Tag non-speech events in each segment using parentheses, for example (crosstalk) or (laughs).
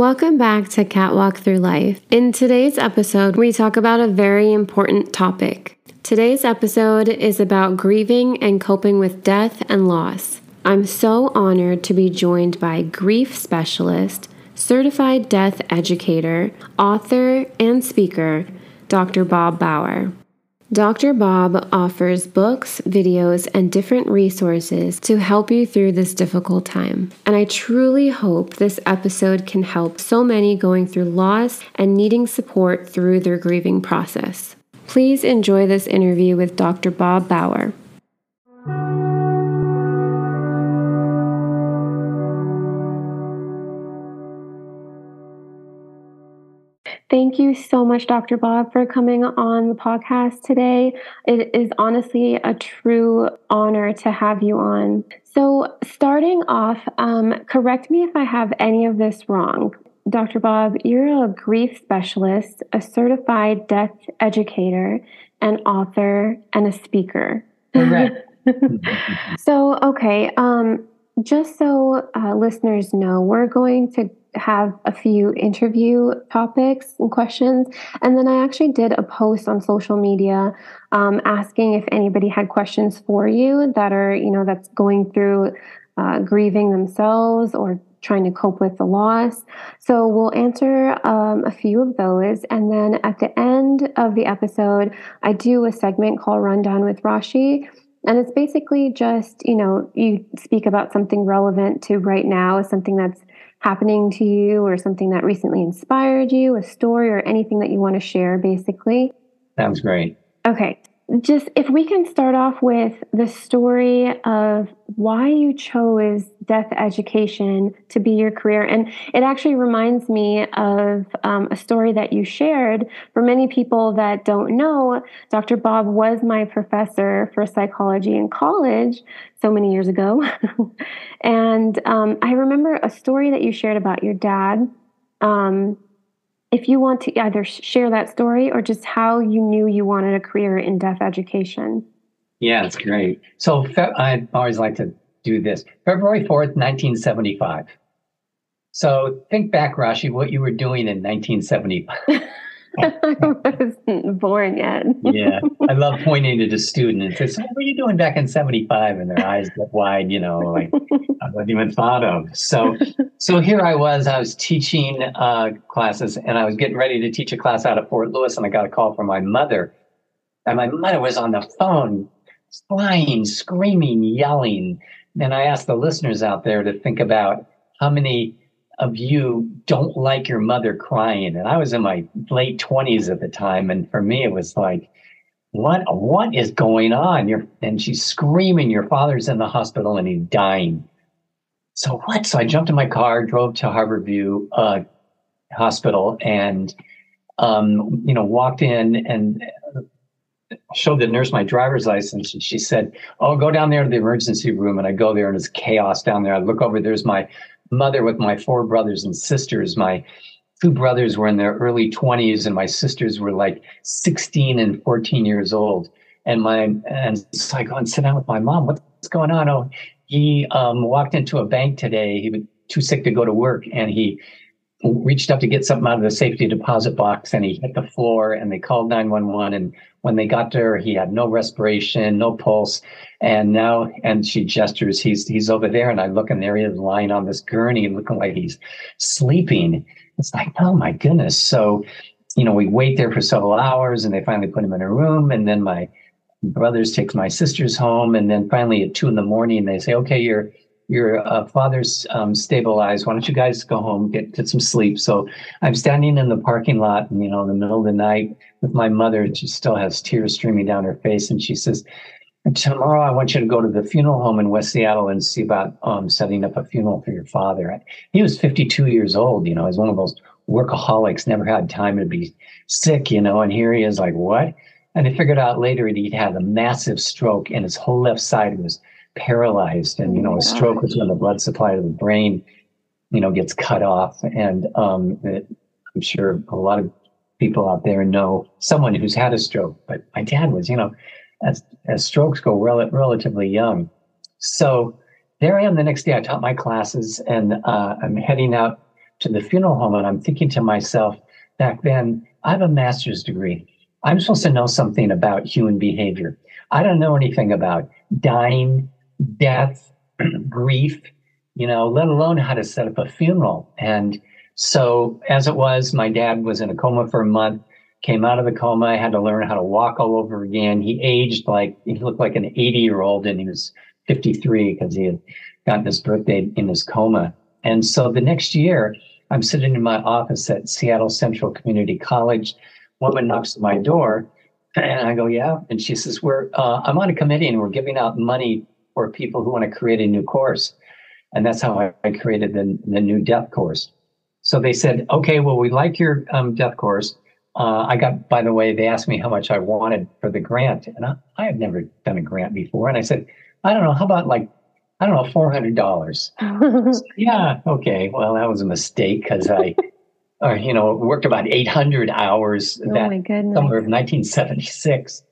Welcome back to Catwalk Through Life. In today's episode, we talk about a very important topic. Today's episode is about grieving and coping with death and loss. I'm so honored to be joined by grief specialist, certified death educator, author, and speaker, Dr. Bob Baugher. Dr. Bob offers books, videos, and different resources to help you through this difficult time. And I truly hope this episode can help so many going through loss and needing support through their grieving process. Please enjoy this interview with Dr. Bob Baugher. Thank you so much, Dr. Bob, for coming on the podcast today. It is honestly a true honor to have you on. So, starting off, um, correct me if I have any of this wrong. Dr. Bob, you're a grief specialist, a certified death educator, an author, and a speaker. Correct. (laughs) (laughs) so, okay, um, just so uh, listeners know, we're going to have a few interview topics and questions. And then I actually did a post on social media um, asking if anybody had questions for you that are, you know, that's going through uh, grieving themselves or trying to cope with the loss. So we'll answer um, a few of those. And then at the end of the episode, I do a segment called Rundown with Rashi. And it's basically just, you know, you speak about something relevant to right now, something that's happening to you or something that recently inspired you, a story or anything that you want to share, basically. Sounds great. Okay just if we can start off with the story of why you chose death education to be your career. And it actually reminds me of um, a story that you shared. For many people that don't know, Dr. Bob was my professor for psychology in college so many years ago. (laughs) and um, I remember a story that you shared about your dad. Um, if you want to either share that story or just how you knew you wanted a career in death education. Yeah, it's great. So I always like to do this. February 4th, 1975. So think back, Rashi, what you were doing in 1975. (laughs) (laughs) I wasn't born yet. yeah. I love (laughs) pointing to the student and say, so what were you doing back in 75? And their eyes get wide, you know, like I wasn't even thought of. So so here I was, I was teaching uh, classes and I was getting ready to teach a class out of Fort Lewis and I got a call from my mother. And my mother was on the phone, flying, screaming, yelling. And I asked the listeners out there to think about how many of you don't like your mother crying. And I was in my late 20s at the time. And for me, it was like, what what is going on? You're, and she's screaming, your father's in the hospital and he's dying. So what? So I jumped in my car, drove to Harborview uh, Hospital, and um, you know, walked in and showed the nurse my driver's license. And she said, "Oh, go down there to the emergency room." And I go there, and it's chaos down there. I look over. There's my mother with my four brothers and sisters. My two brothers were in their early 20s, and my sisters were like 16 and 14 years old. And my and so I go and sit down with my mom. What's going on? Oh, he um, walked into a bank today. He was too sick to go to work, and he reached up to get something out of the safety deposit box, and he hit the floor. And they called 911. And when they got there, he had no respiration, no pulse, and now, and she gestures, he's he's over there, and I look, and there he is lying on this gurney, looking like he's sleeping. It's like, oh my goodness. So, you know, we wait there for several hours, and they finally put him in a room, and then my brothers take my sisters home, and then finally at two in the morning, they say, okay, your your uh, father's um, stabilized. Why don't you guys go home, get get some sleep? So I'm standing in the parking lot, and, you know, in the middle of the night with my mother. She still has tears streaming down her face, and she says, tomorrow I want you to go to the funeral home in West Seattle and see about um, setting up a funeral for your father. He was 52 years old, you know, he's one of those workaholics, never had time to be sick, you know, and here he is like, what? And they figured out later that he'd had a massive stroke and his whole left side was paralyzed. And, you know, a stroke is when the blood supply to the brain, you know, gets cut off. And um, it, I'm sure a lot of people out there know someone who's had a stroke, but my dad was, you know, as, as strokes go rel- relatively young. So there I am the next day. I taught my classes and uh, I'm heading out to the funeral home and I'm thinking to myself back then, I have a master's degree. I'm supposed to know something about human behavior. I don't know anything about dying, death, grief, you know, let alone how to set up a funeral. And so, as it was, my dad was in a coma for a month, came out of the coma. I had to learn how to walk all over again. He aged like he looked like an 80 year old, and he was 53 because he had gotten his birthday in his coma. And so the next year, I'm sitting in my office at Seattle Central Community College. Woman knocks at my door, and I go, "Yeah." And she says, "We're uh, I'm on a committee, and we're giving out money for people who want to create a new course." And that's how I, I created the, the new death course. So they said, "Okay, well, we like your um, death course." Uh, I got, by the way, they asked me how much I wanted for the grant, and I, I had never done a grant before, and I said, "I don't know, how about like I don't know, four hundred dollars. (laughs) yeah, okay. Well, that was a mistake because I, (laughs) uh, you know, worked about eight hundred hours oh that summer of nineteen seventy six.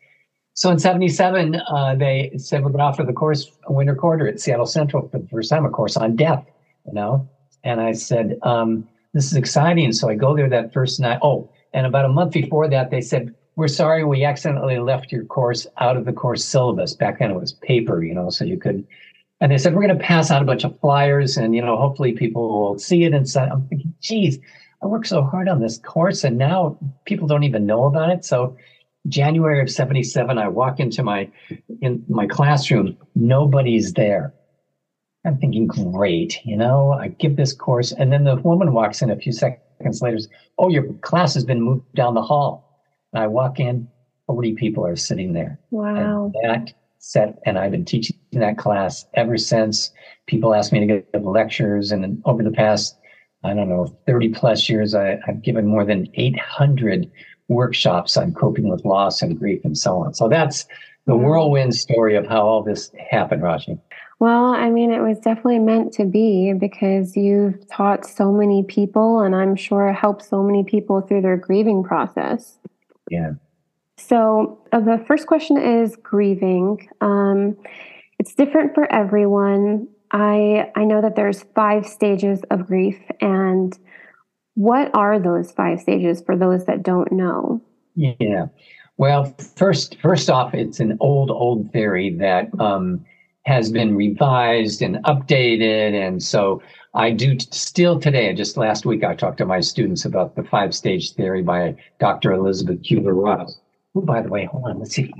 So in seventy seven, uh, they said we're going to offer the course a winter quarter at Seattle Central for the first time, a course on death. You know, and I said, um, "This is exciting." So I go there that first night. Oh, and about a month before that, they said, "We're sorry, we accidentally left your course out of the course syllabus." Back then, it was paper, you know, so you could and they said we're going to pass out a bunch of flyers and you know hopefully people will see it and say i'm thinking geez i worked so hard on this course and now people don't even know about it so january of 77 i walk into my in my classroom nobody's there. I'm thinking great you know i give this course and then the woman walks in a few seconds later says, oh your class has been moved down the hall. And i walk in 40 people are sitting there. Wow. and that set and I've been teaching that class ever since. People ask me to give lectures, and over the past, I don't know, 30 plus years, I, have given more than 800 workshops on coping with loss and grief and so on. So that's the whirlwind story of how all this happened, Raji. Well, I mean, it was definitely meant to be because you've taught so many people, and I'm sure helped so many people through their grieving process. Yeah. So, uh, the first question is grieving. Um, it's different for everyone. I I know that there's five stages of grief, and what are those five stages for those that don't know? Yeah. Well, first first off, it's an old old theory that um, has been revised and updated, and so I do t- still today. Just last week, I talked to my students about the five stage theory by Dr. Elizabeth Kubler Ross Oh, by the way, hold on. Let's see.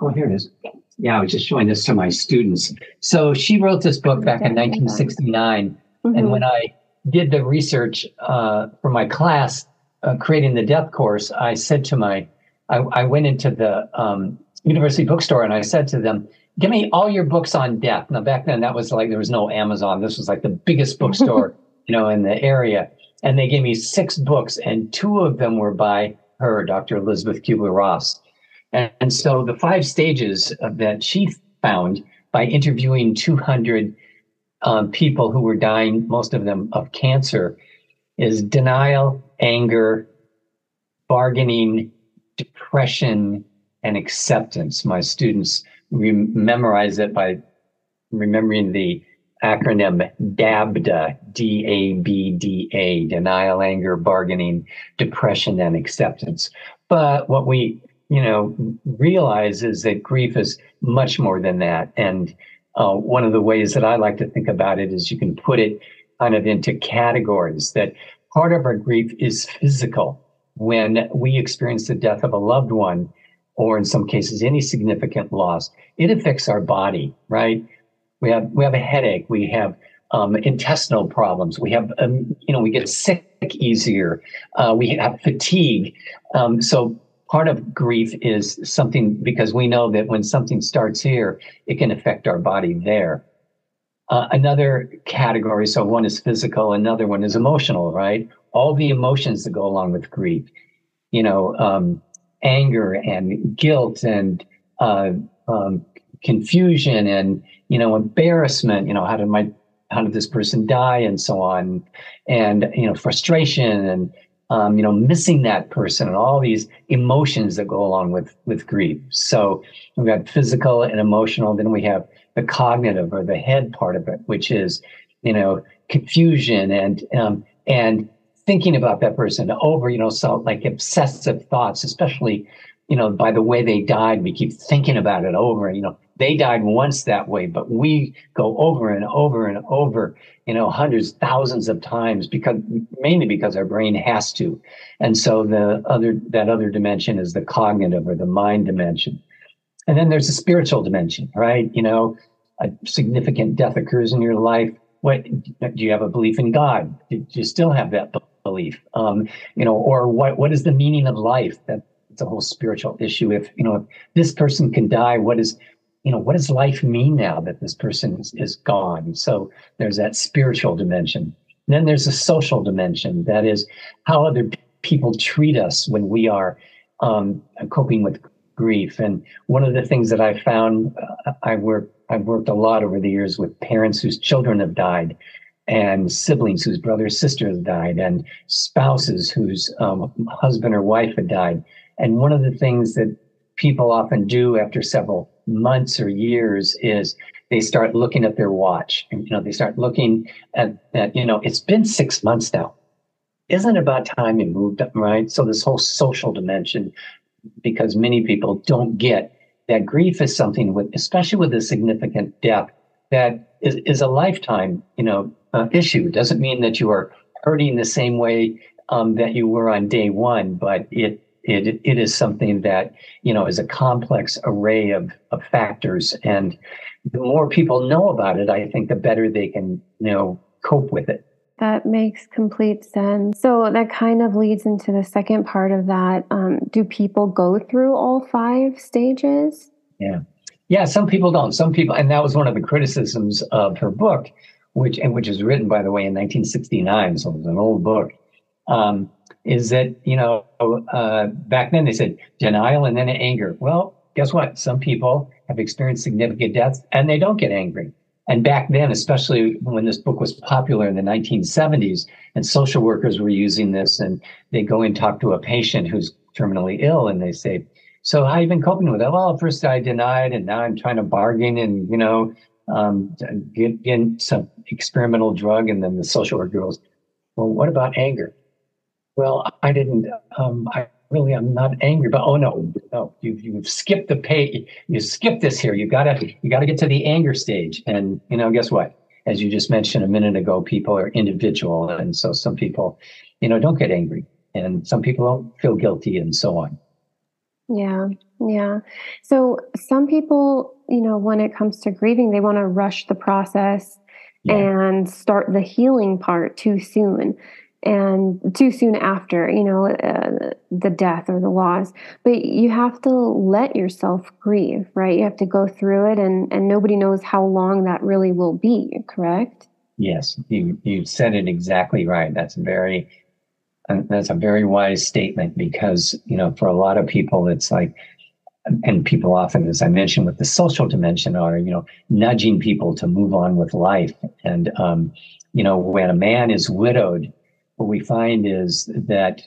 Oh, here it is. Yeah, I was just showing this to my students. So she wrote this book back in 1969. Mm-hmm. And when I did the research uh, for my class, uh, creating the death course, I said to my, I, I went into the um, university bookstore and I said to them, give me all your books on death. Now, back then, that was like, there was no Amazon. This was like the biggest bookstore, (laughs) you know, in the area. And they gave me six books, and two of them were by her, Dr. Elizabeth Kubler Ross. And, and so the five stages that she found by interviewing 200 um, people who were dying, most of them of cancer, is denial, anger, bargaining, depression, and acceptance. My students re- memorize it by remembering the acronym DABDA, D A B D A, denial, anger, bargaining, depression, and acceptance. But what we, you know, realize is that grief is much more than that. And uh, one of the ways that I like to think about it is you can put it kind of into categories that part of our grief is physical. When we experience the death of a loved one, or in some cases, any significant loss, it affects our body, right? We have we have a headache. We have um, intestinal problems. We have um, you know we get sick easier. Uh, we have fatigue. Um, so part of grief is something because we know that when something starts here, it can affect our body there. Uh, another category, so one is physical, another one is emotional, right? All the emotions that go along with grief, you know, um, anger and guilt and uh, um, confusion and you know embarrassment you know how did my how did this person die and so on and you know frustration and um, you know missing that person and all these emotions that go along with with grief so we've got physical and emotional then we have the cognitive or the head part of it which is you know confusion and um, and thinking about that person over, you know, so like obsessive thoughts, especially, you know, by the way they died, we keep thinking about it over. You know, they died once that way, but we go over and over and over, you know, hundreds, thousands of times because mainly because our brain has to. And so the other that other dimension is the cognitive or the mind dimension. And then there's a spiritual dimension, right? You know, a significant death occurs in your life. What do you have a belief in God? Do you still have that belief? Um, you know, or what what is the meaning of life? That it's a whole spiritual issue. If you know, if this person can die, what is you know, what does life mean now that this person is, is gone? So there's that spiritual dimension. Then there's a social dimension. That is how other people treat us when we are um, coping with grief. And one of the things that I found, uh, I work, I've worked a lot over the years with parents whose children have died, and siblings whose brothers, sisters died, and spouses whose um, husband or wife had died. And one of the things that people often do after several months or years is they start looking at their watch. And you know they start looking at that you know it's been six months now. Isn't about time you moved up right? So this whole social dimension because many people don't get that grief is something with especially with a significant death that is, is a lifetime you know uh, issue. It doesn't mean that you are hurting the same way um, that you were on day one but it it, it is something that you know is a complex array of, of factors. And the more people know about it i think the better they can you know cope with it. That makes complete sense. So that kind of leads into the second part of that. Um, do people go through all five stages? Yeah. Yeah some people don't. Some people and that was one of the criticisms of her book which and which was written by the way in 1969 so it was an old book. Um, is that you know uh, back then they said denial and then anger. Well, guess what? Some people have experienced significant deaths and they don't get angry. And back then, especially when this book was popular in the 1970s, and social workers were using this, and they go and talk to a patient who's terminally ill, and they say, "So how you been coping with it?" Well, first I denied, and now I'm trying to bargain, and you know, um, get, get some experimental drug, and then the social worker goes, "Well, what about anger?" Well, I didn't, um, I really am not angry, but oh no, no, you, you've skipped the pay, you skipped this here. You gotta, you gotta get to the anger stage. And, you know, guess what? As you just mentioned a minute ago, people are individual. And so some people, you know, don't get angry and some people don't feel guilty and so on. Yeah. Yeah. So some people, you know, when it comes to grieving, they want to rush the process yeah. and start the healing part too soon and too soon after you know uh, the death or the loss. But you have to let yourself grieve right? You have to go through it and and nobody knows how long that really will be correct? Yes you you said it exactly right. That's very uh, that's a very wise statement because you know for a lot of people it's like and people often as i mentioned with the social dimension are you know nudging people to move on with life. And um you know when a man is widowed what we find is that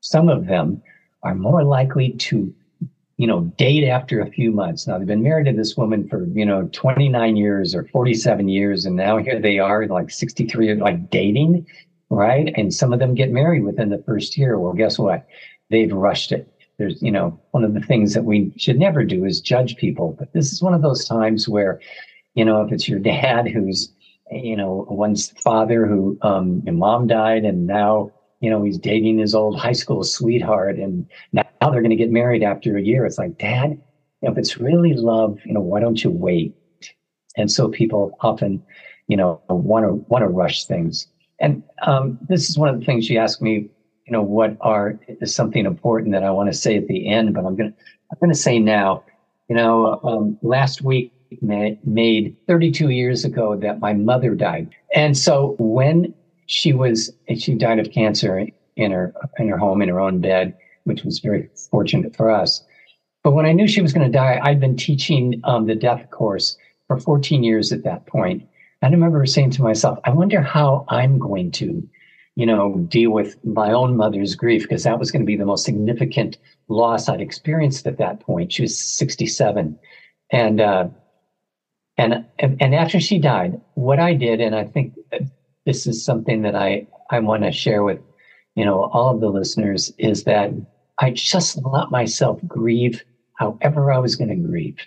some of them are more likely to you know date after a few months. Now they've been married to this woman for you know 29 years or 47 years and now here they are like 63 like dating right? And some of them get married within the first year. Well guess what? They've rushed it. There's you know one of the things that we should never do is judge people but this is one of those times where you know if it's your (laughs) dad who's you know, one's father who um, mom died, and now you know he's dating his old high school sweetheart, and now they're going to get married after a year. It's like, Dad, if it's really love, you know, why don't you wait? And so people often, you know, want to want to rush things. And um, this is one of the things you ask me, you know, what are is something important that I want to say at the end, but I'm gonna I'm gonna say now. You know, um, last week made 32 years ago that my mother died. And so when she was, she died of cancer in her, in her home, in her own bed, which was very fortunate for us. But when I knew she was going to die, I'd been teaching um, the death course for 14 years at that point. I remember saying to myself, I wonder how I'm going to, you know, deal with my own mother's grief, because that was going to be the most significant loss I'd experienced at that point. She was 67. And uh, and, and, after she died, what I did, and I think this is something that I, I want to share with, you know, all of the listeners is that I just let myself grieve however I was going to grieve.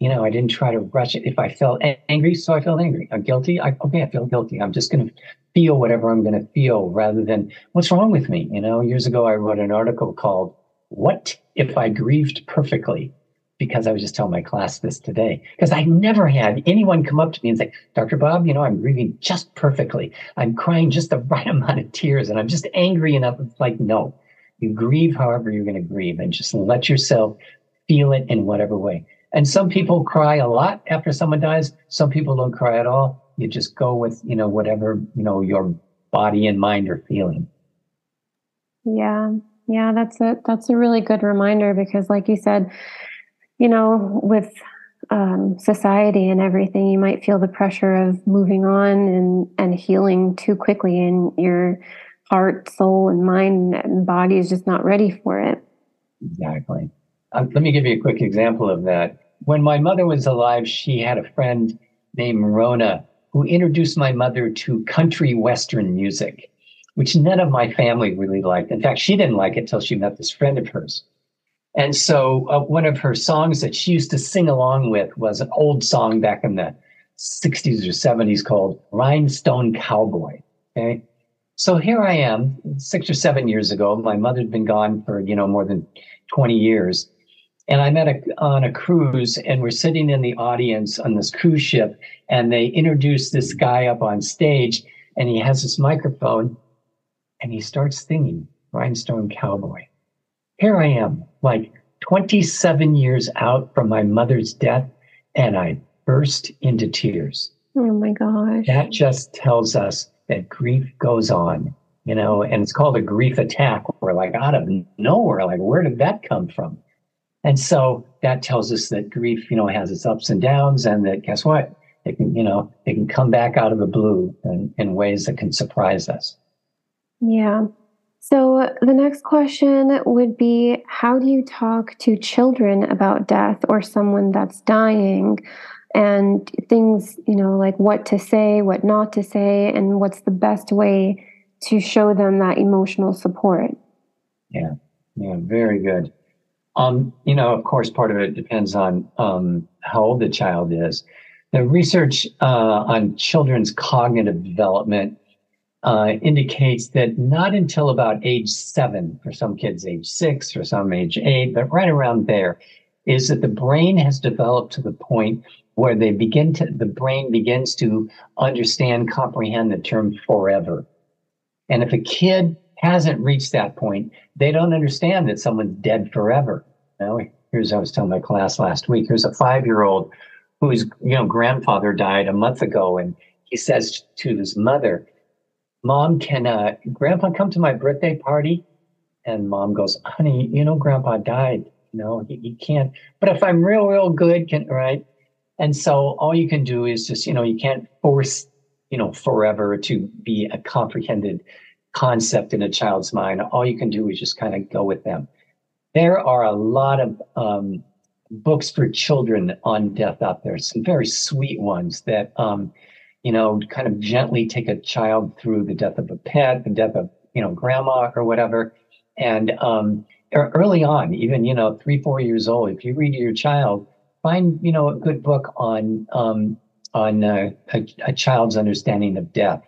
You know, I didn't try to rush it. If I felt angry, so I felt angry. I'm guilty. I, okay, I feel guilty. I'm just going to feel whatever I'm going to feel rather than what's wrong with me. You know, years ago, I wrote an article called What If I Grieved Perfectly? Because I was just telling my class this today. Because I never had anyone come up to me and say, Dr. Bob, you know, I'm grieving just perfectly. I'm crying just the (laughs) right amount of tears and I'm just angry enough. It's like, no, you grieve however you're going to grieve and just let yourself feel it in whatever way. And some people cry a lot after someone dies. Some people don't cry at all you just go with you know whatever you know your body and mind are feeling yeah yeah that's a that's a really good reminder because like you said you know with um, society and everything you might feel the pressure of moving on and and healing too quickly and your heart soul and mind and body is just not ready for it exactly um, let me give you a quick example of that when my mother was alive she had a friend named Rona who introduced my mother to country western music, which none of my family really liked. In fact, she didn't like it till she met this friend of hers. And so uh, one of her songs that she used to sing along with was an old song back in the 60s or 70s called Rhinestone Cowboy. Okay. So here I am, six or seven years ago. My mother had been gone for, you know, more than 20 years. And I met a, on a cruise, and we're sitting in the audience on this cruise ship, and they introduce this guy up on stage, and he has this microphone, and he starts singing Rhinestone Cowboy. Here I am, like 27 years out from my mother's death, and I burst into tears. Oh my gosh. That just tells us that grief goes on, you know, and it's called a grief attack. We're like out of nowhere, like, where did that come from? And so that tells us that grief, you know, has its ups and downs, and that guess what? It can, you know, it can come back out of the blue in, in ways that can surprise us. Yeah. So the next question would be How do you talk to children about death or someone that's dying? And things, you know, like what to say, what not to say, and what's the best way to show them that emotional support? Yeah, yeah, very good. Um, you know, of course, part of it depends on um, how old the child is. The research uh, on children's cognitive development uh, indicates that not until about age seven, for some kids, age six, for some age eight, but right around there, is that the brain has developed to the point where they begin to the brain begins to understand, comprehend the term forever. And if a kid hasn't reached that point, they don't understand that someone's dead forever. Know, here's I was telling my class last week. Here's a five-year-old whose you know grandfather died a month ago, and he says to his mother, "Mom, can uh, Grandpa come to my birthday party?" And mom goes, "Honey, you know Grandpa died. You know he, he can't. But if I'm real, real good, can right?" And so all you can do is just you know you can't force you know forever to be a comprehended concept in a child's mind. All you can do is just kind of go with them. There are a lot of um, books for children on death out there, some very sweet ones that, um, you know, kind of gently take a child through the death of a pet, the death of, you know, grandma or whatever. And um, early on, even, you know, three, four years old, if you read to your child, find, you know, a good book on, um, on uh, a, a child's understanding of death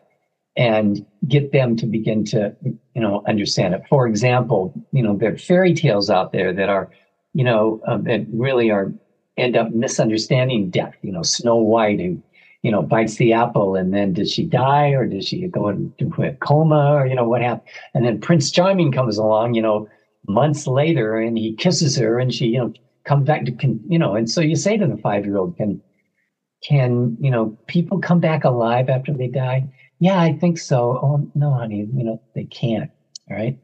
and get them to begin to you know understand it for example you know there are fairy tales out there that are you know um, that really are end up misunderstanding death you know snow white who you know bites the apple and then did she die or did she go into a coma or you know what happened and then prince charming comes along you know months later and he kisses her and she you know comes back to you know and so you say to the five year old can can you know people come back alive after they die yeah, I think so. Oh, no, honey, you know, they can't. All right.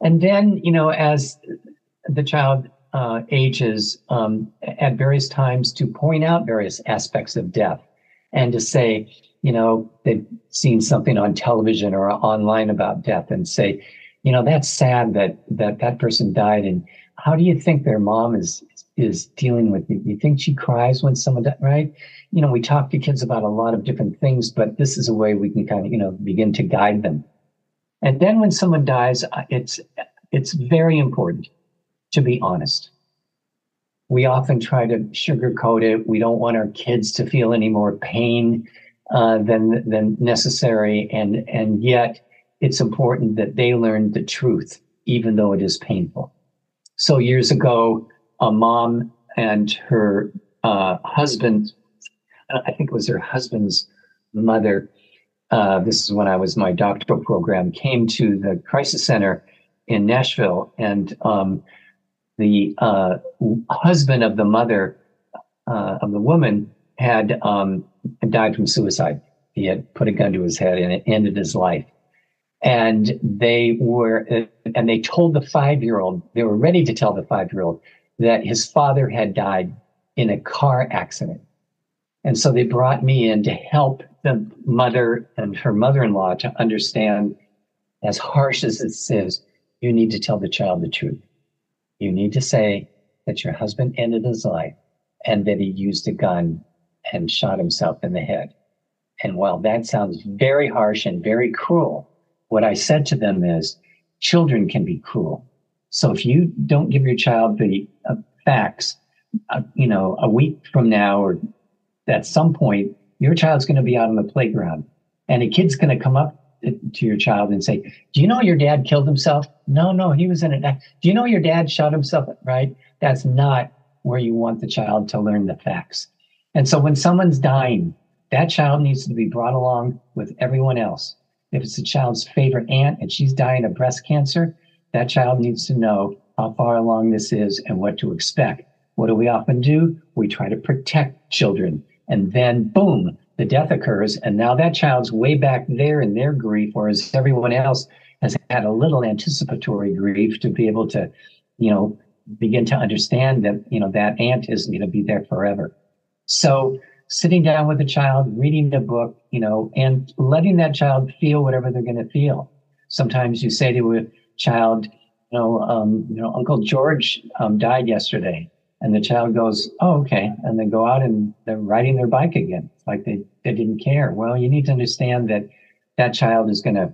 And then, you know, as the child uh, ages um, at various times to point out various aspects of death and to say, you know, they've seen something on television or online about death and say, you know, that's sad that that that person died. And how do you think their mom is is dealing with it. You think she cries when someone dies, right? You know, we talk to kids about a lot of different things, but this is a way we can kind of, you know, begin to guide them. And then when someone dies, uh, it's it's very important to be honest. We often try to sugarcoat it. We don't want our kids to feel any more pain uh, than than necessary, and and yet it's important that they learn the truth, even though it is painful. So years ago, a mom and her uh, husband, I think it was her husband's mother. Uh, this is when I was my doctoral program. Came to the crisis center in Nashville, and um, the uh, husband of the mother uh, of the woman had um, died from suicide. He had put a gun to his head, and it ended his life. And they were and they told the five year old they were ready to tell the five year old that his father had died in a car accident. And so they brought me in to help the mother and her mother-in-law to understand as harsh as this is you need to tell the child the truth you need to say that your husband ended his life and that he used a gun and shot himself in the head and while that sounds very harsh and very cruel what I said to them is children can be cruel. So if you don't give your child the uh, facts, uh, you know, a week from now or at some point, your child's going to be out on the playground and a kid's going to come up to your child and say, Do you know your dad killed himself? No, no, he was in it. Do you know your dad shot himself? Right? That's not where you want the child to learn the facts. And so when someone's dying, that child needs to be brought along with everyone else if it's the child's favorite aunt and she's dying of breast cancer, that child needs to know how far along this is and what to expect. What do we often do? We try to protect children. And then, boom, the death occurs. And now that child's way back there in their grief, whereas everyone else has had a little anticipatory grief to be able to, you know, begin to understand that, you know, that aunt isn't going to be there forever. So sitting down with a child, reading the book, you know, and letting that child feel whatever they're going to feel. Sometimes you say to a child, you know, um, you know, Uncle George um, died yesterday, and the child goes, "Oh, okay," and they go out and they're riding their bike again, like they they didn't care. Well, you need to understand that that child is going to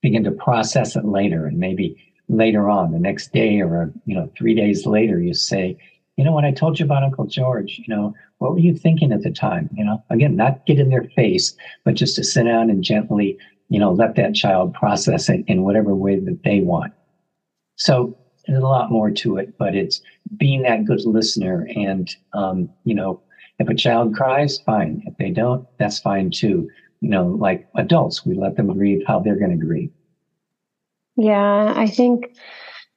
begin to process it later, and maybe later on, the next day or you know, three days later, you say, "You know what I told you about Uncle George? You know, what were you thinking at the time? You know, again, not get in their face, but just to sit down and gently, you know, let that child process it in whatever way that they want. So there's a lot more to it, but it's being that good listener. And, um, you know, if a child cries, fine. If they don't, that's fine too. You know, like adults, we let them grieve how they're going to grieve. Yeah, I think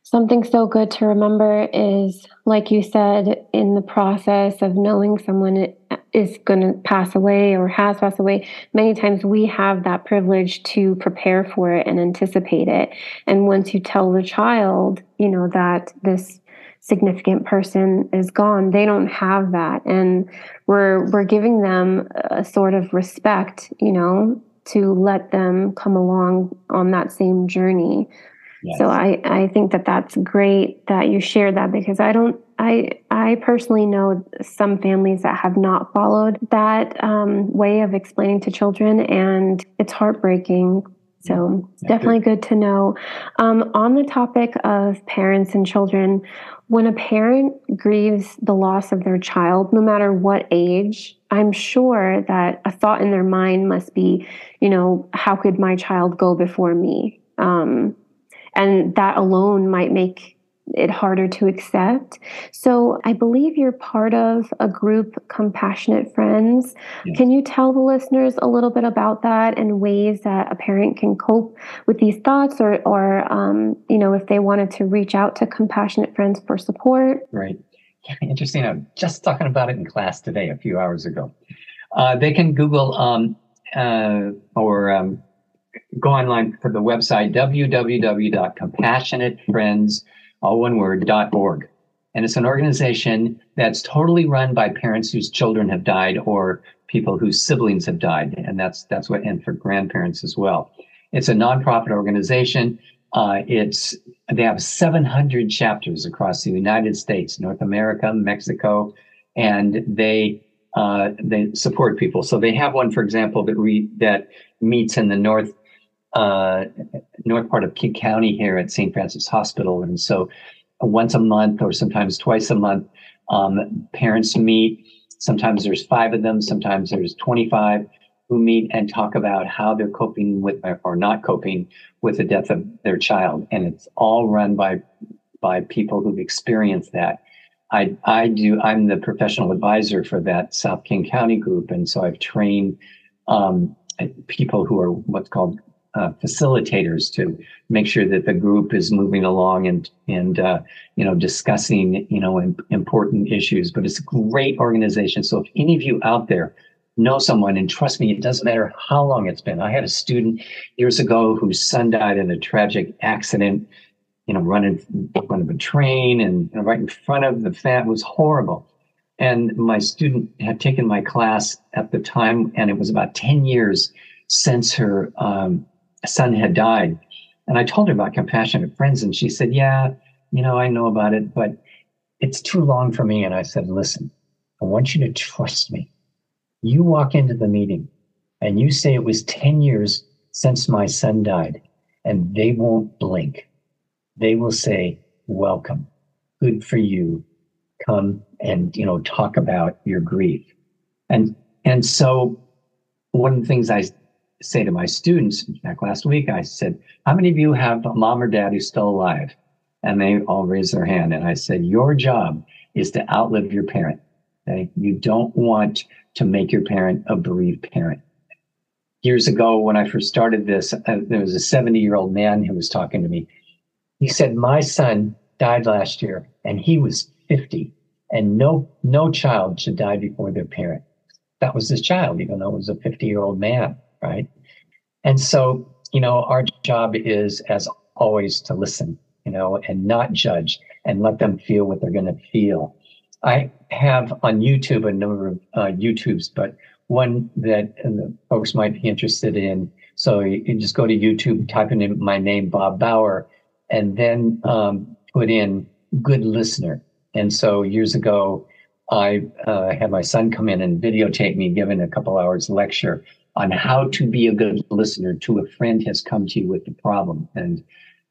Something so good to remember is, like you said, in the process of knowing someone is going to pass away or has passed away, many times we have that privilege to prepare for it and anticipate it. And once you tell the child, you know, that this significant person is gone, they don't have that. And we're we're giving them a sort of respect, you know, to let them come along on that same journey so I, I think that that's great that you shared that because I don't I I personally know some families that have not followed that um, way of explaining to children, and it's heartbreaking. So yeah, definitely good. good to know. Um, on the topic of parents and children, when a parent grieves the loss of their child, no matter what age, I'm sure that a thought in their mind must be, you know, how could my child go before me? Um, and that alone might make it harder to accept. So I believe you're part of a group, Compassionate Friends. Yes. Can you tell the listeners a little bit about that and ways that a parent can cope with these thoughts, or, or um, you know, if they wanted to reach out to Compassionate Friends for support? Right. Yeah, interesting. I'm just talking about it in class today, a few hours ago. Uh, they can Google um, uh, or um, go online to the website www.compassionatefriends, all one word, .org. And it's an organization that's totally run by parents whose children have died or people whose siblings have died. And that's that's what and for grandparents as well. It's a nonprofit organization. Uh, it's they have 700 chapters across the United States, North America, Mexico, and they uh, they support people. So they have one, for example, that re, that meets in the north uh, north part of King County here at St. Francis Hospital, and so once a month or sometimes twice a month, um, parents meet. Sometimes there's five of them, sometimes there's 25 who meet and talk about how they're coping with or not coping with the death of their child. And it's all run by by people who've experienced that. I I do I'm the professional advisor for that South King County group, and so I've trained um, people who are what's called uh, facilitators to make sure that the group is moving along and and uh, you know discussing you know important issues. But it's a great organization. So if any of you out there know someone, and trust me, it doesn't matter how long it's been. I had a student years ago whose son died in a tragic accident. You know, running of a train and you know, right in front of the fat was horrible. And my student had taken my class at the time, and it was about 10 years since her um, son had died. And I told her about compassionate friends, and she said, Yeah, you know, I know about it, but it's too long for me. And I said, Listen, I want you to trust me. You walk into the meeting and you say it was 10 years since my son died, and they won't blink. They will say, Welcome. Good for you. Come and you know talk about your grief. And and so one of the things I say to my students, in fact, last week I said, How many of you have a mom or dad who's still alive? And they all raised their hand. And I said, Your job is to outlive your parent. Okay? You don't want to make your parent a bereaved parent. Years ago, when I first started this, uh, there was a 70 year old man who was talking to me. He said, My son died last year and he was 50, and no, no child should die before their parent. That was his child, even though it was a 50 year old man right? And so, you know, our job is, as always, to listen, you know, and not judge and let them feel what they're going to feel. I have on YouTube a number of uh, YouTubes, but one that the folks might be interested in. So you, you just go to YouTube, type in my name, Bob Baugher, and then um, put in good listener. And so years ago, I uh, had my son come in and videotape me giving a couple hours lecture on how to be a good listener to a friend has come to you with the problem. And,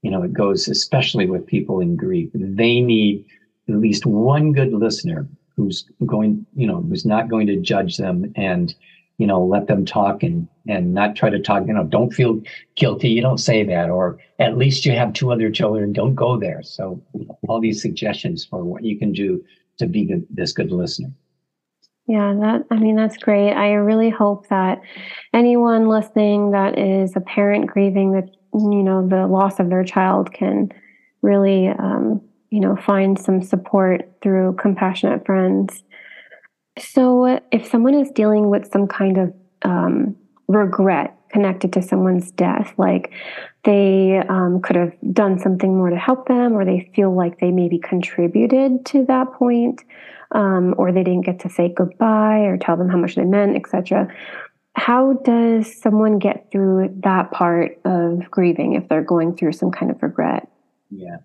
you know, it goes especially with people in grief. They need at least one good listener who's going, you know, who's not going to judge them and, you know, let them talk and and not try to talk, you know, don't feel guilty. You don't say that, or at least you have two other children. Don't go there. So all these suggestions for what you can do to be good, this good listener. Yeah, that I mean that's great. I really hope that anyone listening that is a parent grieving that you know the loss of their child can really um, you know find some support through compassionate friends. So, if someone is dealing with some kind of um, regret connected to someone's death, like they um, could have done something more to help them, or they feel like they maybe contributed to that point um, or they didn't get to say goodbye or tell them how much they meant, etc. How does someone get through that part of grieving if they're going through some kind of regret? Yeah.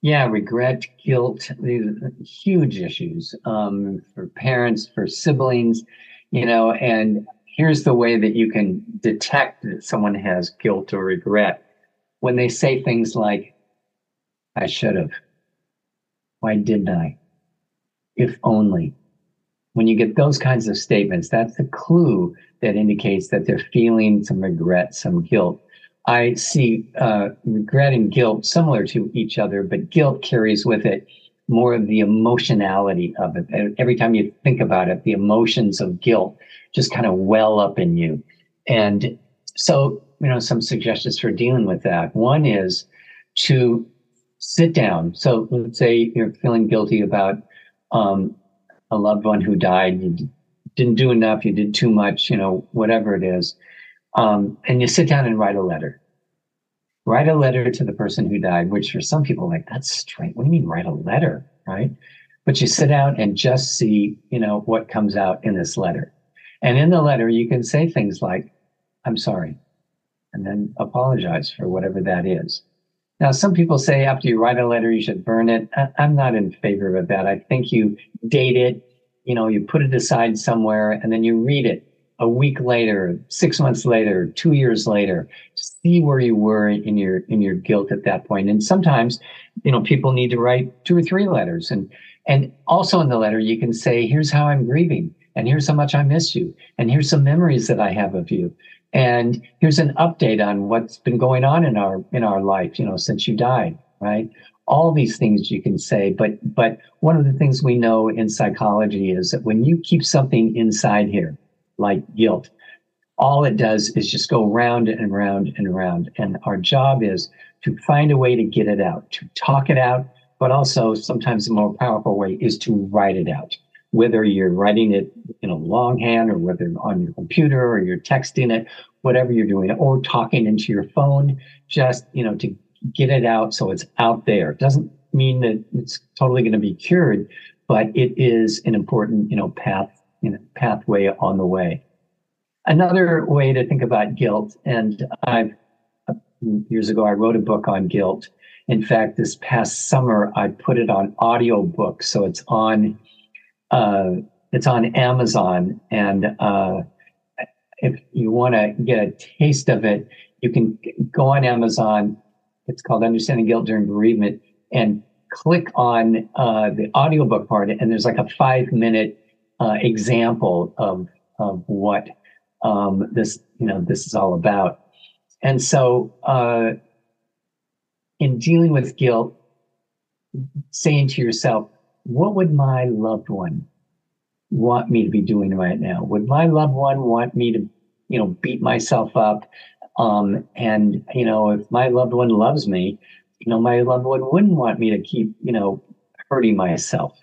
Yeah, regret, guilt, these huge issues um, for parents, for siblings, you know, and here's the way that you can detect that someone has guilt or regret when they say things like, I should have. Why didn't I? if only. When you get those kinds of statements, that's a clue that indicates that they're feeling some regret, some guilt. I see uh, regret and guilt similar to each other, but guilt carries with it more of the emotionality of it. Every time you think about it, the emotions of guilt just kind of well up in you. And so, you know, some suggestions for dealing with that. One is to sit down. So let's say you're feeling guilty about um, a loved one who died, you didn't do enough, you did too much, you know, whatever it is. Um, and you sit down and write a letter. Write a letter to the person who died, which for some people, like, that's strange. What do you mean write a letter? Right. But you sit down and just see, you know, what comes out in this letter. And in the letter, you can say things like, I'm sorry, and then apologize for whatever that is. Now, some people say after you write a letter, you should burn it. I, I'm not in favor of that. I think you date it, you know, you put it aside somewhere, and then you read it a week later, six months later, two years later, see where you were in your in your guilt at that point. And sometimes, you know, people need to write two or three letters. And and also in the letter, you can say, here's how I'm grieving, and here's how much I miss you, and here's some memories that I have of you. And here's an update on what's been going on in our in our life, you know, since you died, right? All these things you can say, but but one of the things we know in psychology is that when you keep something inside here, like guilt. All it does is just go round and round and round. And our job is to find a way to get it out, to talk it out, but also sometimes the more powerful way is to write it out. Whether you're writing it in a longhand or whether on your computer or you're texting it, whatever you're doing, or talking into your phone, just, you know, to get it out so it's out there. It doesn't mean that it's totally going to be cured, but it is an important, you know, path you know, pathway on the way. Another way to think about guilt, and I've years ago I wrote a book on guilt. In fact, this past summer I put it on audiobook, so it's on uh, it's on Amazon. And uh, if you want to get a taste of it, you can go on Amazon. It's called Understanding Guilt During Bereavement, and click on uh, the audiobook part, and there's like a five minute uh, example of of what um, this you know this is all about. And so, uh, in dealing with guilt, saying to yourself, "What would my loved one want me to be doing right now? Would my loved one want me to, you know, beat myself up?" Um, and you know, if my loved one loves me, you know, my loved one wouldn't want me to keep, you know, hurting myself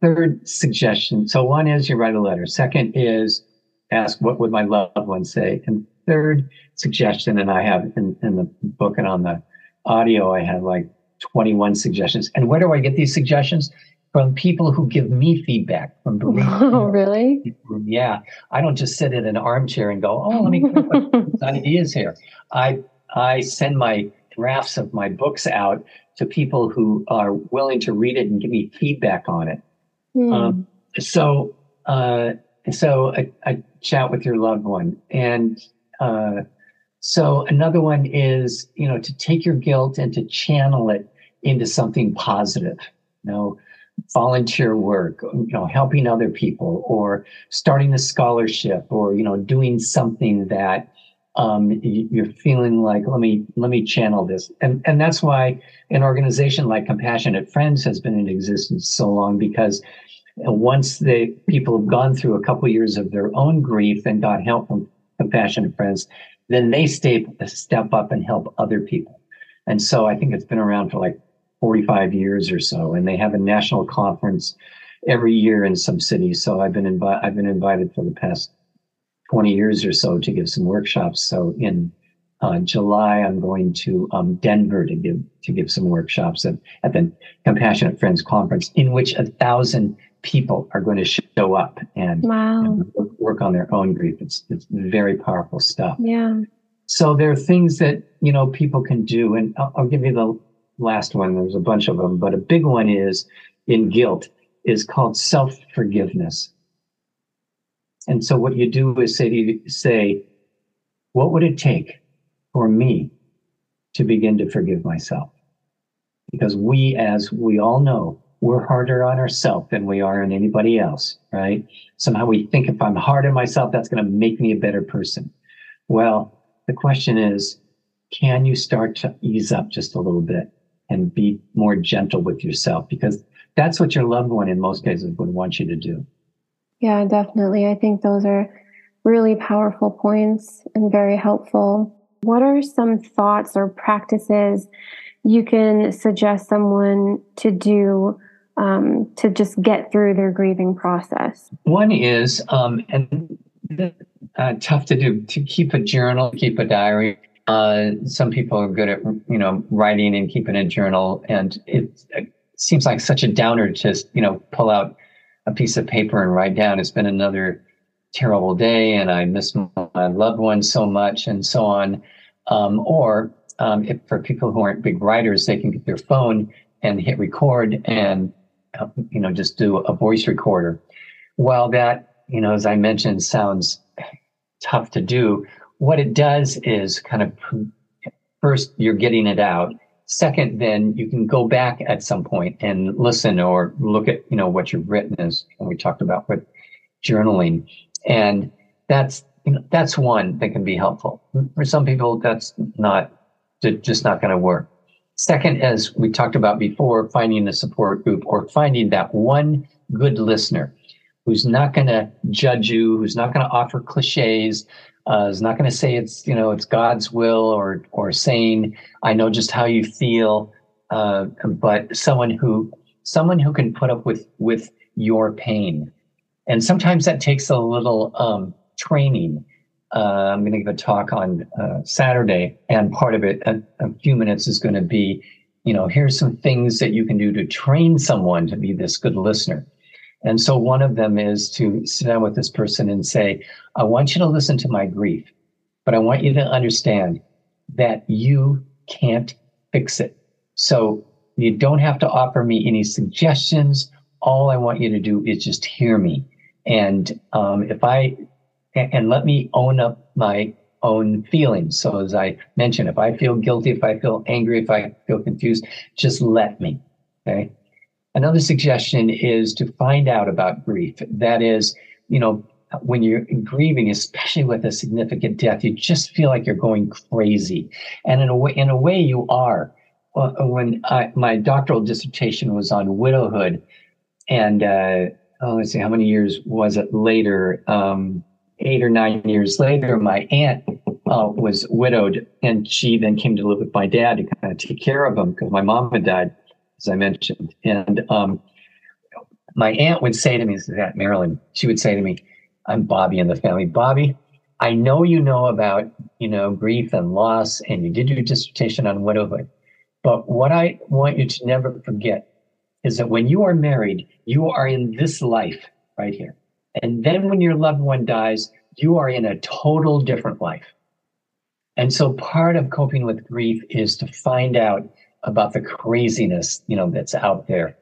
third suggestion. So one is you write a letter. Second is ask what would my loved one say. And third suggestion, and I have in, in the book and on the audio, I have like 21 suggestions. And where do I get these suggestions? From people who give me feedback from (laughs) Oh, really? Yeah. I don't just sit in an armchair and go, oh, let me put (laughs) (laughs) ideas here. I I send my drafts of my books out to people who are willing to read it and give me feedback on it. Mm. Um, so, uh, so a, a, chat with your loved one, and uh, so another one is you know to take your guilt and to channel it into something positive. You know, volunteer work, you know, helping other people, or starting a scholarship, or you know, doing something that um, you're feeling like let me let me channel this. And and that's why an organization like compassionate friends has been in existence so long because once the people have gone through a couple years of their own grief and got help from compassionate friends then they stay step up and help other people. And so i think it's been around for like 45 years or so and they have a national conference every year in some cities. So i've been invited i've been invited for the past 20 years or so to give some workshops. So in uh, July, I'm going to um, Denver to give to give some workshops at, at the Compassionate Friends Conference, in which a thousand people are going to show up and, wow. and work on their own grief. It's it's very powerful stuff. Yeah. So there are things that you know people can do, and I'll, I'll give you the last one. There's a bunch of them, but a big one is in guilt is called self forgiveness. And so what you do is say, you, say, what would it take for me to begin to forgive myself? Because we, as we all know, we're harder on ourselves than we are on anybody else, right? Somehow we think if I'm hard on myself, that's going to make me a better person. Well, the question is, can you start to ease up just a little bit and be more gentle with yourself? Because that's what your loved one in most cases would want you to do. Yeah, definitely. I think those are really powerful points and very helpful. What are some thoughts or practices you can suggest someone to do um, to just get through their grieving process? One is, um, and uh, tough to do, to keep a journal, keep a diary. Uh, some people are good at, you know, writing and keeping a journal, and it, it seems like such a downer to you know, pull out a piece of paper and write down it's been another terrible day and I miss my loved ones so much and so on. Um, or um, if, for people who aren't big writers, they can get their phone and hit record and uh, you know just do a voice recorder. While that you know, as I mentioned, sounds tough to do, what it does is kind of first you're getting it out. Second, then you can go back at some point and listen or look at you know what you've written as we talked about with journaling, and that's you know, that's one that can be helpful. For some people, that's not just not going to work. Second, as we talked about before, finding a support group or finding that one good listener who's not going to judge you, who's not going to offer cliches, uh, is not going to say it's you know it's God's will or or saying I know just how you feel, uh, but someone who someone who can put up with with your pain, and sometimes that takes a little um, training. Uh, I'm going to give a talk on uh, Saturday, and part of it, a, a few minutes, is going to be, you know, here's some things that you can do to train someone to be this good listener. And so one of them is to sit down with this person and say, I want you to listen to my grief, but I want you to understand that you can't fix it. So you don't have to offer me any suggestions. All I want you to do is just hear me. And um, if I, and let me own up my own feelings. So as I mentioned, if I feel guilty, if I feel angry, if I feel confused, just let me. Okay. Another suggestion is to find out about grief. That is, you know, when you're grieving, especially with a significant death, you just feel like you're going crazy. And in a way, in a way you are. When I, my doctoral dissertation was on widowhood, and uh, oh, let's see, how many years was it later? Um, eight or nine years later, my aunt uh, was widowed, and she then came to live with my dad to kind of take care of him because my mom had died as I mentioned. And um, my aunt would say to me, "Is that Marilyn, she would say to me, I'm Bobby in the family. Bobby, I know you know about, you know, grief and loss, and you did your dissertation on widowhood. But what I want you to never forget is that when you are married, you are in this life right here. And then when your loved one dies, you are in a total different life. And so part of coping with grief is to find out about the craziness, you know, that's out there.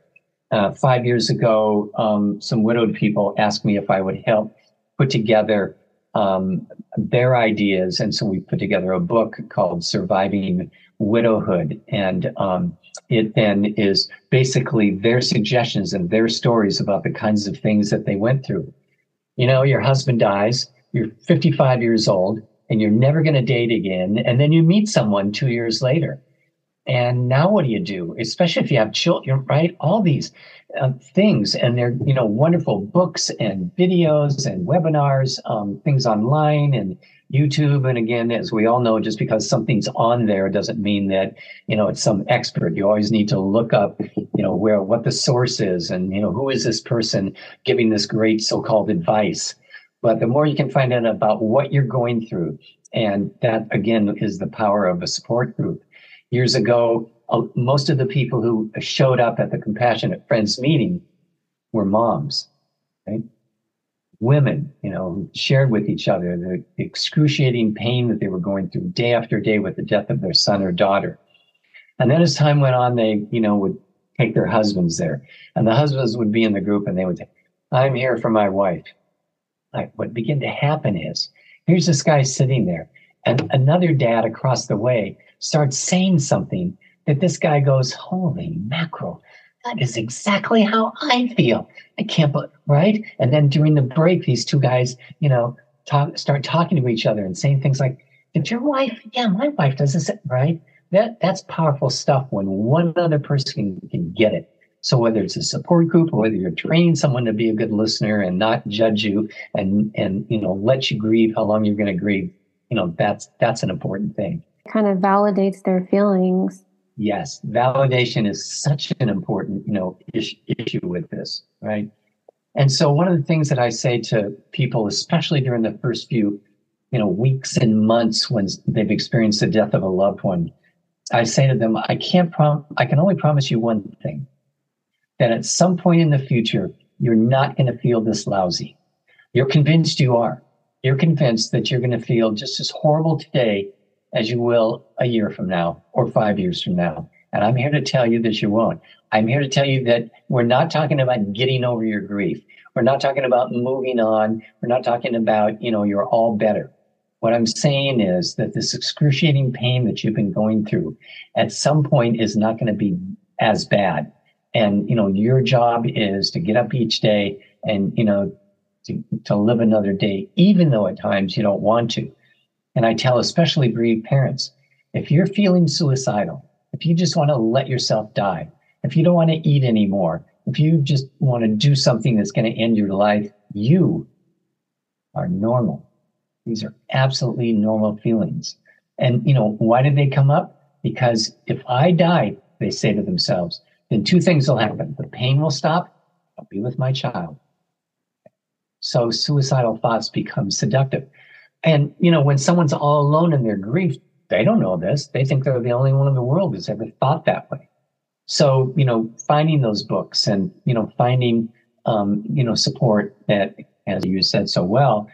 Uh, five years ago, um, some widowed people asked me if I would help put together um, their ideas, and so we put together a book called "Surviving Widowhood," and um, it then is basically their suggestions and their stories about the kinds of things that they went through. You know, your husband dies, you're 55 years old, and you're never going to date again, and then you meet someone two years later and now what do you do? Especially if you have children, right? All these uh, things, and they're you know wonderful books and videos and webinars, um, things online and YouTube. And again, as we all know, just because something's on there doesn't mean that you know it's some expert. You always need to look up, you know, where what the source is, and you know who is this person giving this great so-called advice. But the more you can find out about what you're going through, and that again is the power of a support group years ago, uh, most of the people who showed up at the Compassionate Friends meeting were moms, right? Women, you know, who shared with each other the excruciating pain that they were going through day after day with the death of their son or daughter. And then as time went on, they, you know, would take their husbands there. And the husbands would be in the group and they would say, I'm here for my wife. Like what began to happen is here's this guy sitting there, and another dad across the way starts saying something that this guy goes, Holy mackerel, that is exactly how I feel. I can't, but right? And then during the break, these two guys, you know, talk, start talking to each other and saying things like, Did your wife? Yeah, my wife does this, right? That that's powerful stuff when one other person can, can get it. So whether it's a support group or whether you're training someone to be a good listener and not judge you and and you know let you grieve how long you're going to grieve, you know that's that's an important thing kind of validates their feelings. Yes, validation is such an important, you know, issue, issue with this, right? And so one of the things that I say to people, especially during the first few, you know, weeks and months when they've experienced the death of a loved one, I say to them, I can't prom I can only promise you one thing. That at some point in the future, you're not going to feel this lousy. You're convinced you are. You're convinced that you're going to feel just as horrible today as you will a year from now or five years from now. And I'm here to tell you that you won't. I'm here to tell you that we're not talking about getting over your grief. We're not talking about moving on. We're not talking about, you know, you're all better. What I'm saying is that this excruciating pain that you've been going through at some point is not going to be as bad. And, you know, your job is to get up each day and, you know, to, to live another day, even though at times you don't want to. And I tell especially bereaved parents, if you're feeling suicidal, if you just want to let yourself die, if you don't want to eat anymore, if you just want to do something that's going to end your life, you are normal. These are absolutely normal feelings. And, you know, why did they come up? Because if I die, they say to themselves, then two things will happen. The pain will stop. I'll be with my child. So suicidal thoughts become seductive. And, you know, when someone's all alone in their grief, they don't know this. They think they're the only one in the world who's ever thought that way. So, you know, finding those books and, you know, finding, um, you know, support that, as you said so well,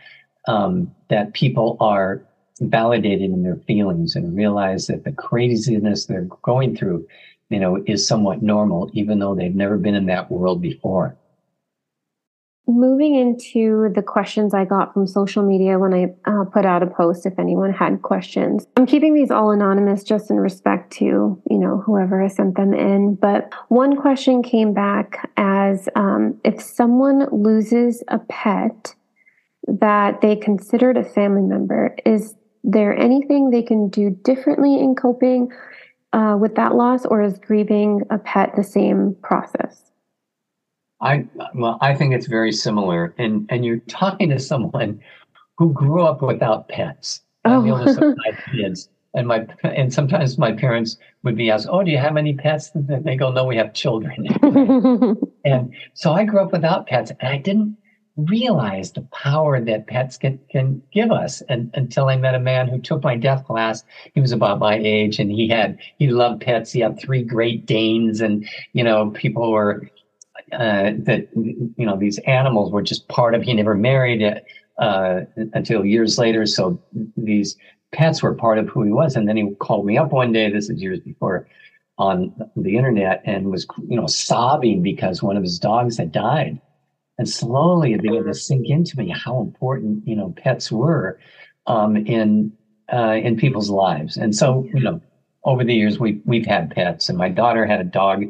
um, that people are validated in their feelings and realize that the craziness they're going through, you know, is somewhat normal, even though they've never been in that world before moving into the questions I got from social media when I uh, put out a post if anyone had questions. I'm keeping these all anonymous just in respect to, you know, whoever has sent them in. But one question came back as um, if someone loses a pet that they considered a family member, is there anything they can do differently in coping uh, with that loss, or is grieving a pet the same process? I well, I think it's very similar, and and you're talking to someone who grew up without pets. Oh. I'm the oldest of five kids, and my and sometimes my parents would be asked, "Oh, do you have any pets?" And they go, "No, we have children." (laughs) and so I grew up without pets, and I didn't realize the power that pets can can give us. And until I met a man who took my death class, he was about my age, and he had he loved pets. He had three Great Danes, and you know people were uh, that you know these animals were just part of. He never married uh, until years later, so these pets were part of who he was. And then he called me up one day. This is years before on the internet, and was you know sobbing because one of his dogs had died. And slowly it began to sink into me how important you know pets were um, in uh, in people's lives. And so you know over the years we we've had pets, and my daughter had a dog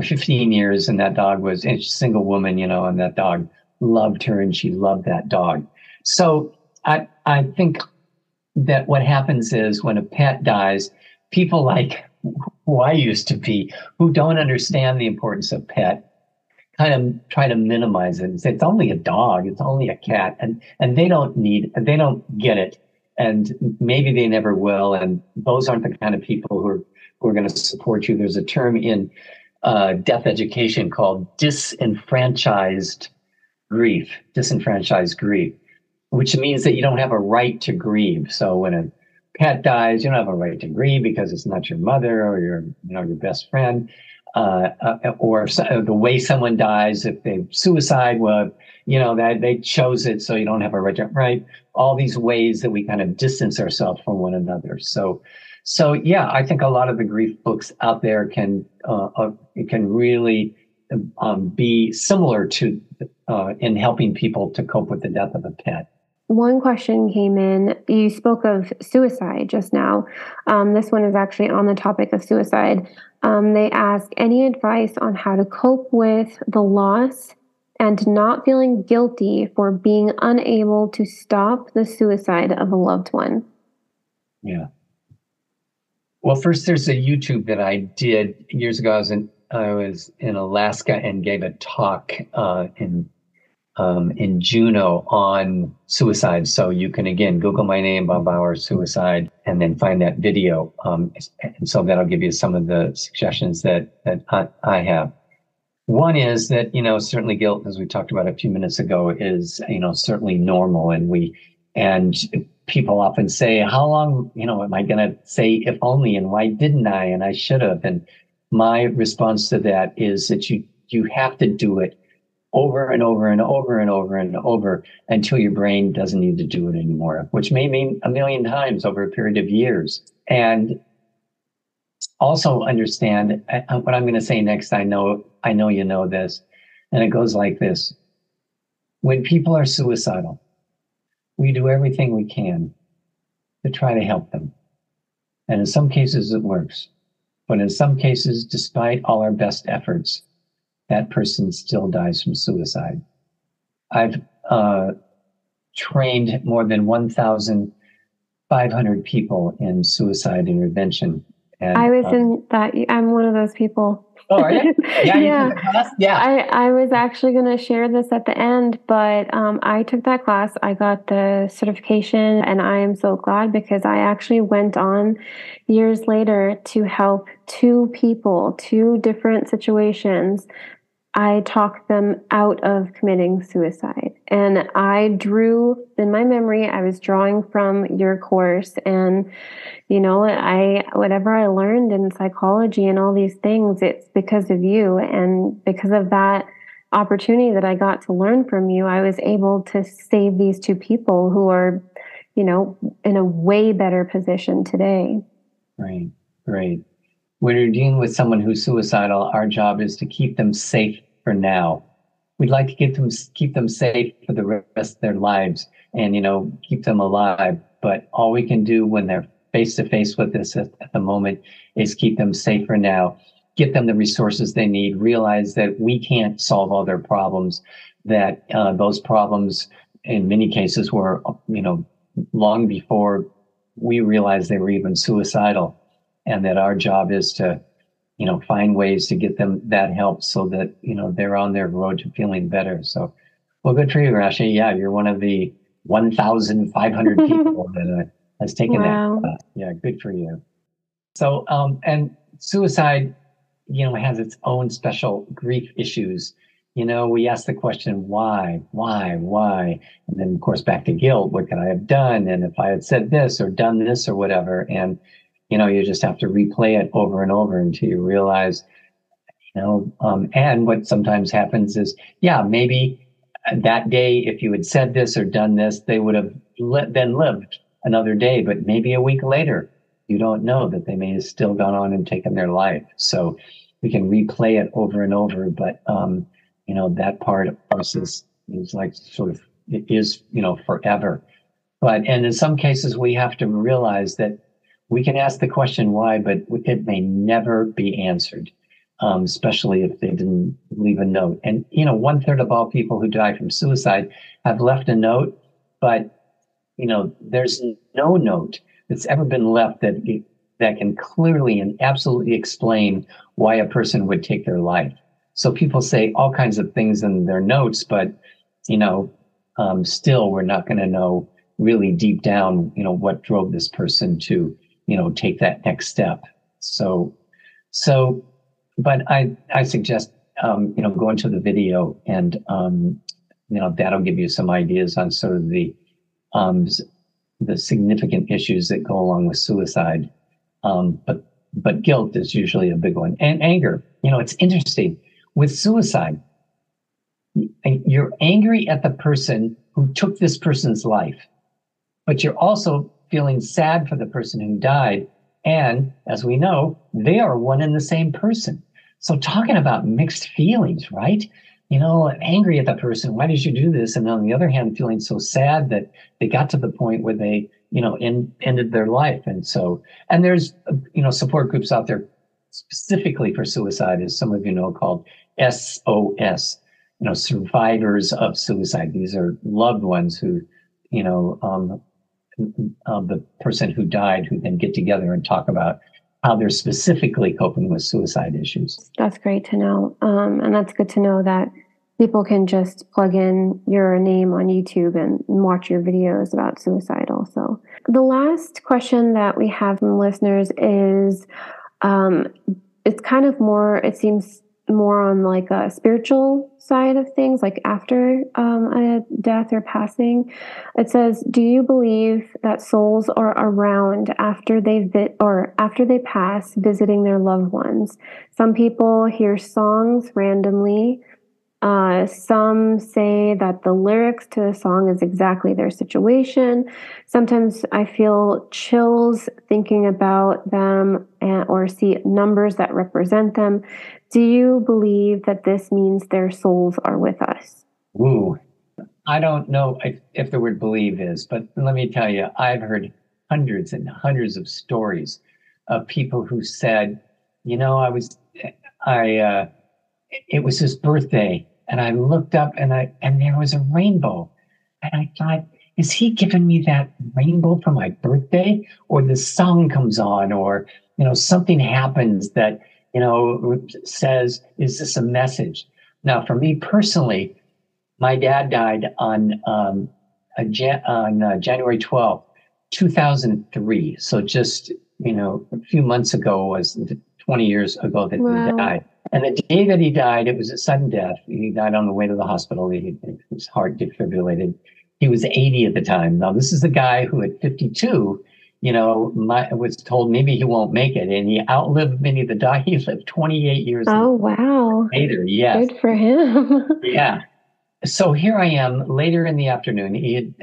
for 15 years, and that dog was a single woman, you know, and that dog loved her and she loved that dog. So I I think that what happens is when a pet dies, people like who I used to be, who don't understand the importance of pet, kind of try to minimize it and say it's only a dog, it's only a cat, and and they don't need, they don't get it, and maybe they never will, and those aren't the kind of people who are who are going to support you. There's a term in uh, death education called disenfranchised grief, disenfranchised grief, which means that you don't have a right to grieve. So when a pet dies, you don't have a right to grieve because it's not your mother or your, you know, your best friend. Uh, uh, or so, the way someone dies, if they suicide, well, you know that they chose it, so you don't have a right. Right? All these ways that we kind of distance ourselves from one another. So, so yeah, I think a lot of the grief books out there can uh, uh, can really um, be similar to uh, in helping people to cope with the death of a pet. One question came in. You spoke of suicide just now. Um, this one is actually on the topic of suicide. Um, they ask any advice on how to cope with the loss and not feeling guilty for being unable to stop the suicide of a loved one. Yeah. Well, first, there's a YouTube that I did years ago. I was in I was in Alaska and gave a talk uh, in um, in Juneau on suicide. So you can again Google my name, Bob Baugher, suicide, and then find that video. Um, and so that'll give you some of the suggestions that that I, I have. One is that you know certainly guilt, as we talked about a few minutes ago, is you know certainly normal, and we and people often say, how long, you know, am I going to say if only and why didn't I? And I should have. And my response to that is that you, you have to do it over and over and over and over and over until your brain doesn't need to do it anymore, which may mean a million times over a period of years. And also understand what I'm going to say next. I know, I know you know this, and it goes like this. When people are suicidal, we do everything we can to try to help them. And in some cases, it works. But in some cases, despite all our best efforts, that person still dies from suicide. I've uh, trained more than 1,500 people in suicide intervention. And, I was um, in that. I'm one of those people. Oh. (laughs) Yeah, yeah. Yeah. I, I was actually going to share this at the end, but um, I took that class. I got the certification, and I am so glad because I actually went on years later to help two people, two different situations I talked them out of committing suicide. And I drew in my memory, I was drawing from your course and you know, I whatever I learned in psychology and all these things, it's because of you and because of that opportunity that I got to learn from you, I was able to save these two people who are, you know, in a way better position today. Right. Right when you're dealing with someone who's suicidal, our job is to keep them safe for now. We'd like to keep them keep them safe for the rest of their lives, and you know keep them alive. But all we can do when they're face to face with this at, at the moment is keep them safe for now. Get them the resources they need. Realize that we can't solve all their problems. That uh, those problems, in many cases, were you know long before we realized they were even suicidal and that our job is to you know find ways to get them that help so that you know they're on their road to feeling better. So well good for you rashi yeah you're one of the 1500 (laughs) people that uh, has taken wow. that yeah good for you. So um and suicide you know has its own special grief issues. You know we ask the question why? Why? Why? And then of course back to guilt. What could i have done? And if i had said this or done this or whatever. And you know you just have to replay it over and over until you realize you know um, and what sometimes happens is yeah maybe that day if you had said this or done this they would have li- then lived another day but maybe a week later you don't know that they may have still gone on and taken their life. So we can replay it over and over but um, you know that part of us is, is like sort of it is you know forever. But and in some cases we have to realize that we can ask the question why, but it may never be answered, um, especially if they didn't leave a note. And, you know, one third of all people who die from suicide have left a note, but, you know, there's no note that's ever been left that, that can clearly and absolutely explain why a person would take their life. So people say all kinds of things in their notes, but, you know, um, still we're not going to know really deep down, you know, what drove this person to you know take that next step. So so but i i suggest um, you know go into the video and um, you know that'll give you some ideas on sort of the um, the significant issues that go along with suicide. Um, but but guilt is usually a big one. And anger you know it's interesting. With suicide you're angry at the person who took this person's life but you're also feeling sad for the person who died. And as we know, they are one and the same person. So talking about mixed feelings, right? You know, angry at the person, why did you do this? And on the other hand, feeling so sad that they got to the point where they, you know, in, ended their life. And so, and there's, you know, support groups out there specifically for suicide, as some of you know, called SOS, you know, survivors of suicide. These are loved ones who, you know, um, the person who died who then get together and talk about how they're specifically coping with suicide issues. That's great to know. Um, and that's good to know that people can just plug in your name on YouTube and watch your videos about suicide also. The last question that we have from listeners is um, it's kind of more, it seems more on like a spiritual side of things, like after um, a death or passing. It says, "Do you believe that souls are around after they vi- or after they pass, visiting their loved ones? Some people hear songs randomly." Uh, some say that the lyrics to the song is exactly their situation. Sometimes I feel chills thinking about them and, or see numbers that represent them. Do you believe that this means their souls are with us? Ooh, I don't know if, if the word believe is, but let me tell you, I've heard hundreds and hundreds of stories of people who said, you know, I was, I, uh, it was his birthday and I looked up and I and there was a rainbow. And I thought, is he giving me that rainbow for my birthday? Or the song comes on, or you know, something happens that, you know, says, is this a message? Now, for me personally, my dad died on um, Jan- on uh, January 12th, 2003. So just, you know, a few months ago was 20 years ago that wow. he died. And the day that he died, it was a sudden death. He died on the way to the hospital. He, his heart defibrillated. He was 80 at the time. Now, this is the guy who at 52, you know, my, was told maybe he won't make it. And he outlived many of the die. (laughs) He lived 28 years Oh, wow. Later, yes. Good for him. (laughs) yeah. So here I am later in the afternoon. He had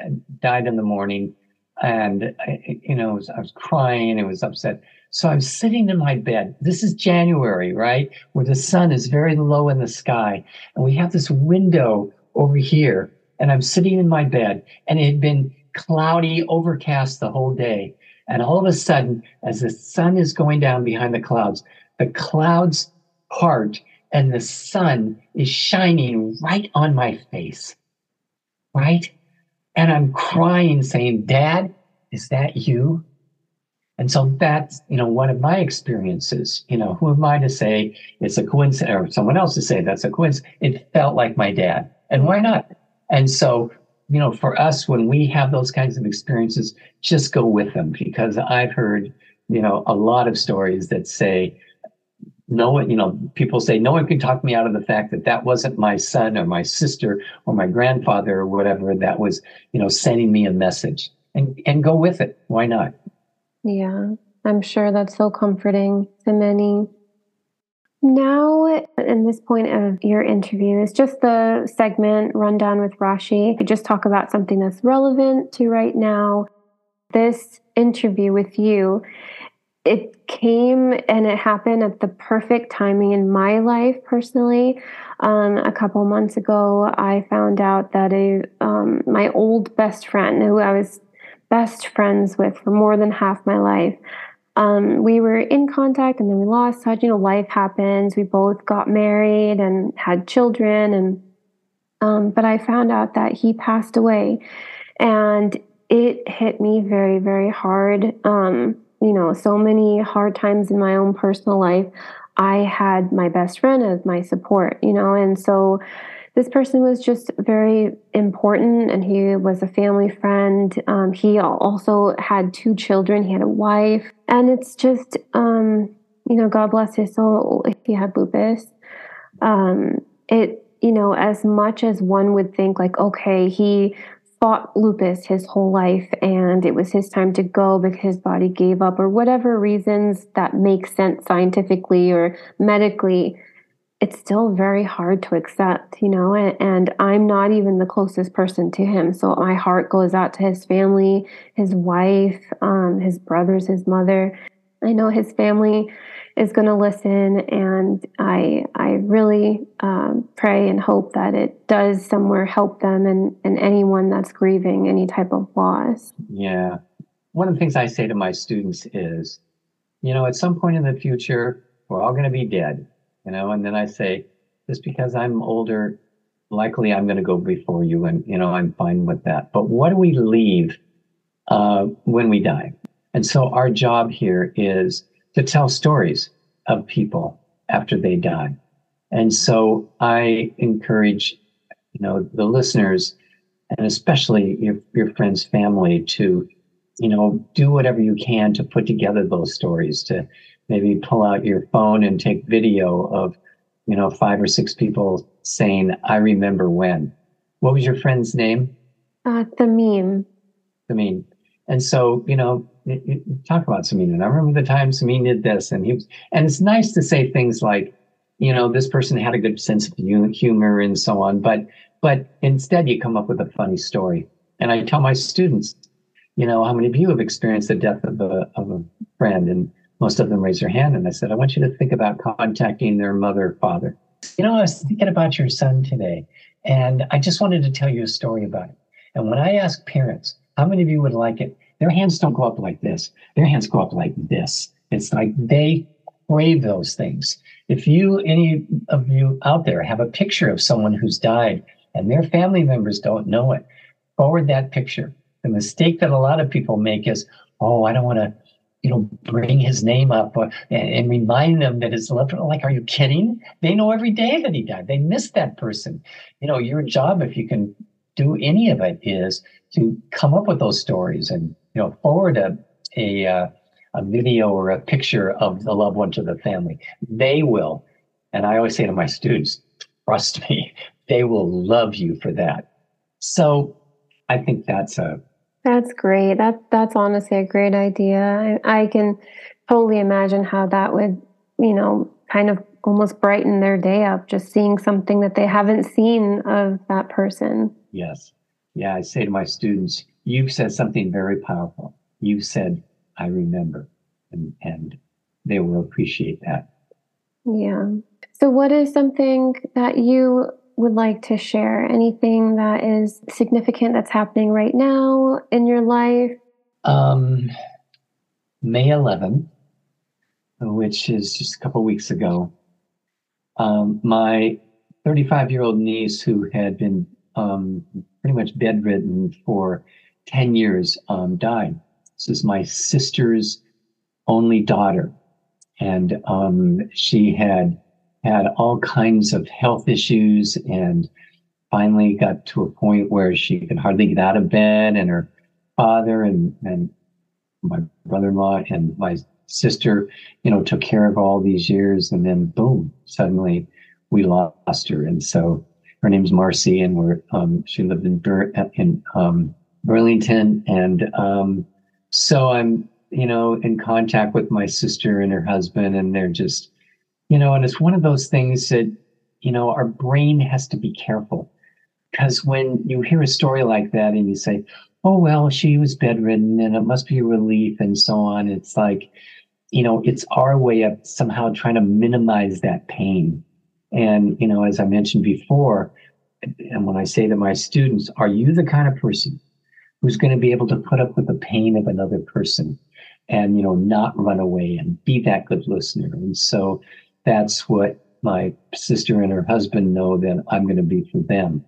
died in the morning. And, you know, I was crying. I was upset. So I'm sitting in my bed. This is January, right? Where the sun is very low in the sky. And we have this window over here. And I'm sitting in my bed and it had been cloudy, overcast the whole day. And all of a sudden, as the sun is going down behind the clouds, the clouds part and the sun is shining right on my face. Right? And I'm crying, saying, Dad, is that you? And so that's, you know, one of my experiences. You know, who am I to say it's a coincidence or someone else to say that's a coincidence? It felt like my dad. And why not? And so, you know, for us, when we have those kinds of experiences, just go with them because I've heard, you know, a lot of stories that say, no one, you know, people say, no one can talk me out of the fact that that wasn't my son or my sister or my grandfather or whatever that was, you know, sending me a message and, and go with it. Why not? Yeah, I'm sure that's so comforting to many. Now, in this point of your interview, is just the segment rundown with Rashi. Just talk about something that's relevant to right now. This interview with you, it came and it happened at the perfect timing in my life personally. Um, a couple months ago, I found out that a um, my old best friend, who I was best friends with for more than half my life. Um, we were in contact and then we lost touch. You know, life happens. We both got married and had children, and um, but I found out that he passed away, and it hit me very, very hard. Um, you know, so many hard times in my own personal life. I had my best friend as my support, you know, and so this person was just very important and he was a family friend. Um, he also had two children, he had a wife. And it's just, um, you know, God bless his soul if he had lupus. Um, it, you know, as much as one would think, like, okay, he fought lupus his whole life and it was his time to go because his body gave up or whatever reasons that make sense scientifically or medically it's still very hard to accept, you know, and, and, I'm not even the closest person to him. So my heart goes out to his family, his wife, um, his brothers, his mother. I know his family is going to listen, and I I really um, pray and hope that it does somewhere help them and, and anyone that's grieving any type of loss. Yeah. One of the things I say to my students is, you know, at some point in the future, we're all going to be dead you know, and then I say, just because I'm older, likely I'm going to go before you, and you know, I'm fine with that. But what do we leave uh, when we die? And so our job here is to tell stories of people after they die. And so I encourage, you know, the listeners and especially your, your friends' family to, you know, do whatever you can to put together those stories, to maybe pull out your phone and take video of, you know, five or six people saying, I remember when. What was your friend's name? Uh, Thameen. Thameen. And so, you know, talk about Samin. And I remember the time Samin did this, and he was, and it's nice to say things like, you know, this person had a good sense of humor and so on. But but instead, you come up with a funny story. And I tell my students, you know, how many of you have experienced the death of a of a friend? And most of them raise their hand. And I said, I want you to think about contacting their mother father. You know, I was thinking about your son today, and I just wanted to tell you a story about it. And when I ask parents, how many of you would like it? Their hands don't go up like this. Their hands go up like this. It's like they crave those things. If you, any of you out there, have a picture of someone who's died and their family members don't know it, forward that picture. The mistake that a lot of people make is, oh, I don't want to, you know, bring his name up or, and, and, remind them that his loved one. Like, are you kidding? They know every day that he died. They miss that person. You know, your job, if you can do any of it, is to come up with those stories and you know forward a a uh, a video or a picture of the loved one to the family. They will, and I always say to my students, trust me, (laughs) they will love you for that. So I think that's a that's great. That that's honestly a great idea. I, I can totally imagine how that would, you know, kind of almost brighten their day up just seeing something that they haven't seen of that person. Yes. Yeah, I say to my students, you've said something very powerful. You said, I remember, and, and they will appreciate that. Yeah. So, what is something that you would like to share? Anything that is significant that's happening right now in your life? Um, May 11th, which is just a couple weeks ago, um, my 35 year old niece who had been um, pretty much bedridden for 10 years, um, died. This is my sister's only daughter. And um, she had had all kinds of health issues and finally got to a point where she could hardly get out of bed. And her father and, and my brother in law and my sister, you know, took care of all these years. And then, boom, suddenly we lost her. And so her name's Marcy, and we're um, she lived in Bur- in um, Burlington, and um, so I'm you know in contact with my sister and her husband, and they're just you know, and it's one of those things that you know our brain has to be careful because when you hear a story like that and you say, oh well, she was bedridden and it must be a relief and so on, it's like you know it's our way of somehow trying to minimize that pain and, you know, as I mentioned before, and when I say to my students, are you the kind of person who's going to be able to put up with the pain of another person and, you know, not run away and be that good listener? And so that's what my sister and her husband know that I'm going to be for them.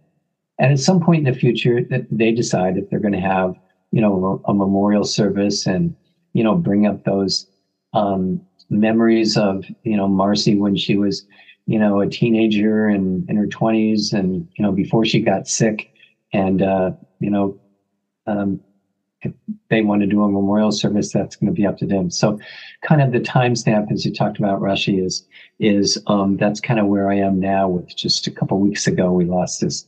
And at some point in the future, that they decide if they're going to have, you know, a, a memorial service and, you know, bring up those um, memories of, you know, Marcy when she was you know, a teenager and in her 20s and, you know, before she got sick. And, uh, you know, um, if they want to do a memorial service, that's going to be up to them. So, kind of the timestamp, as you talked about, Rashi, is is um, that's kind of where I am now. With just a couple weeks ago, we lost this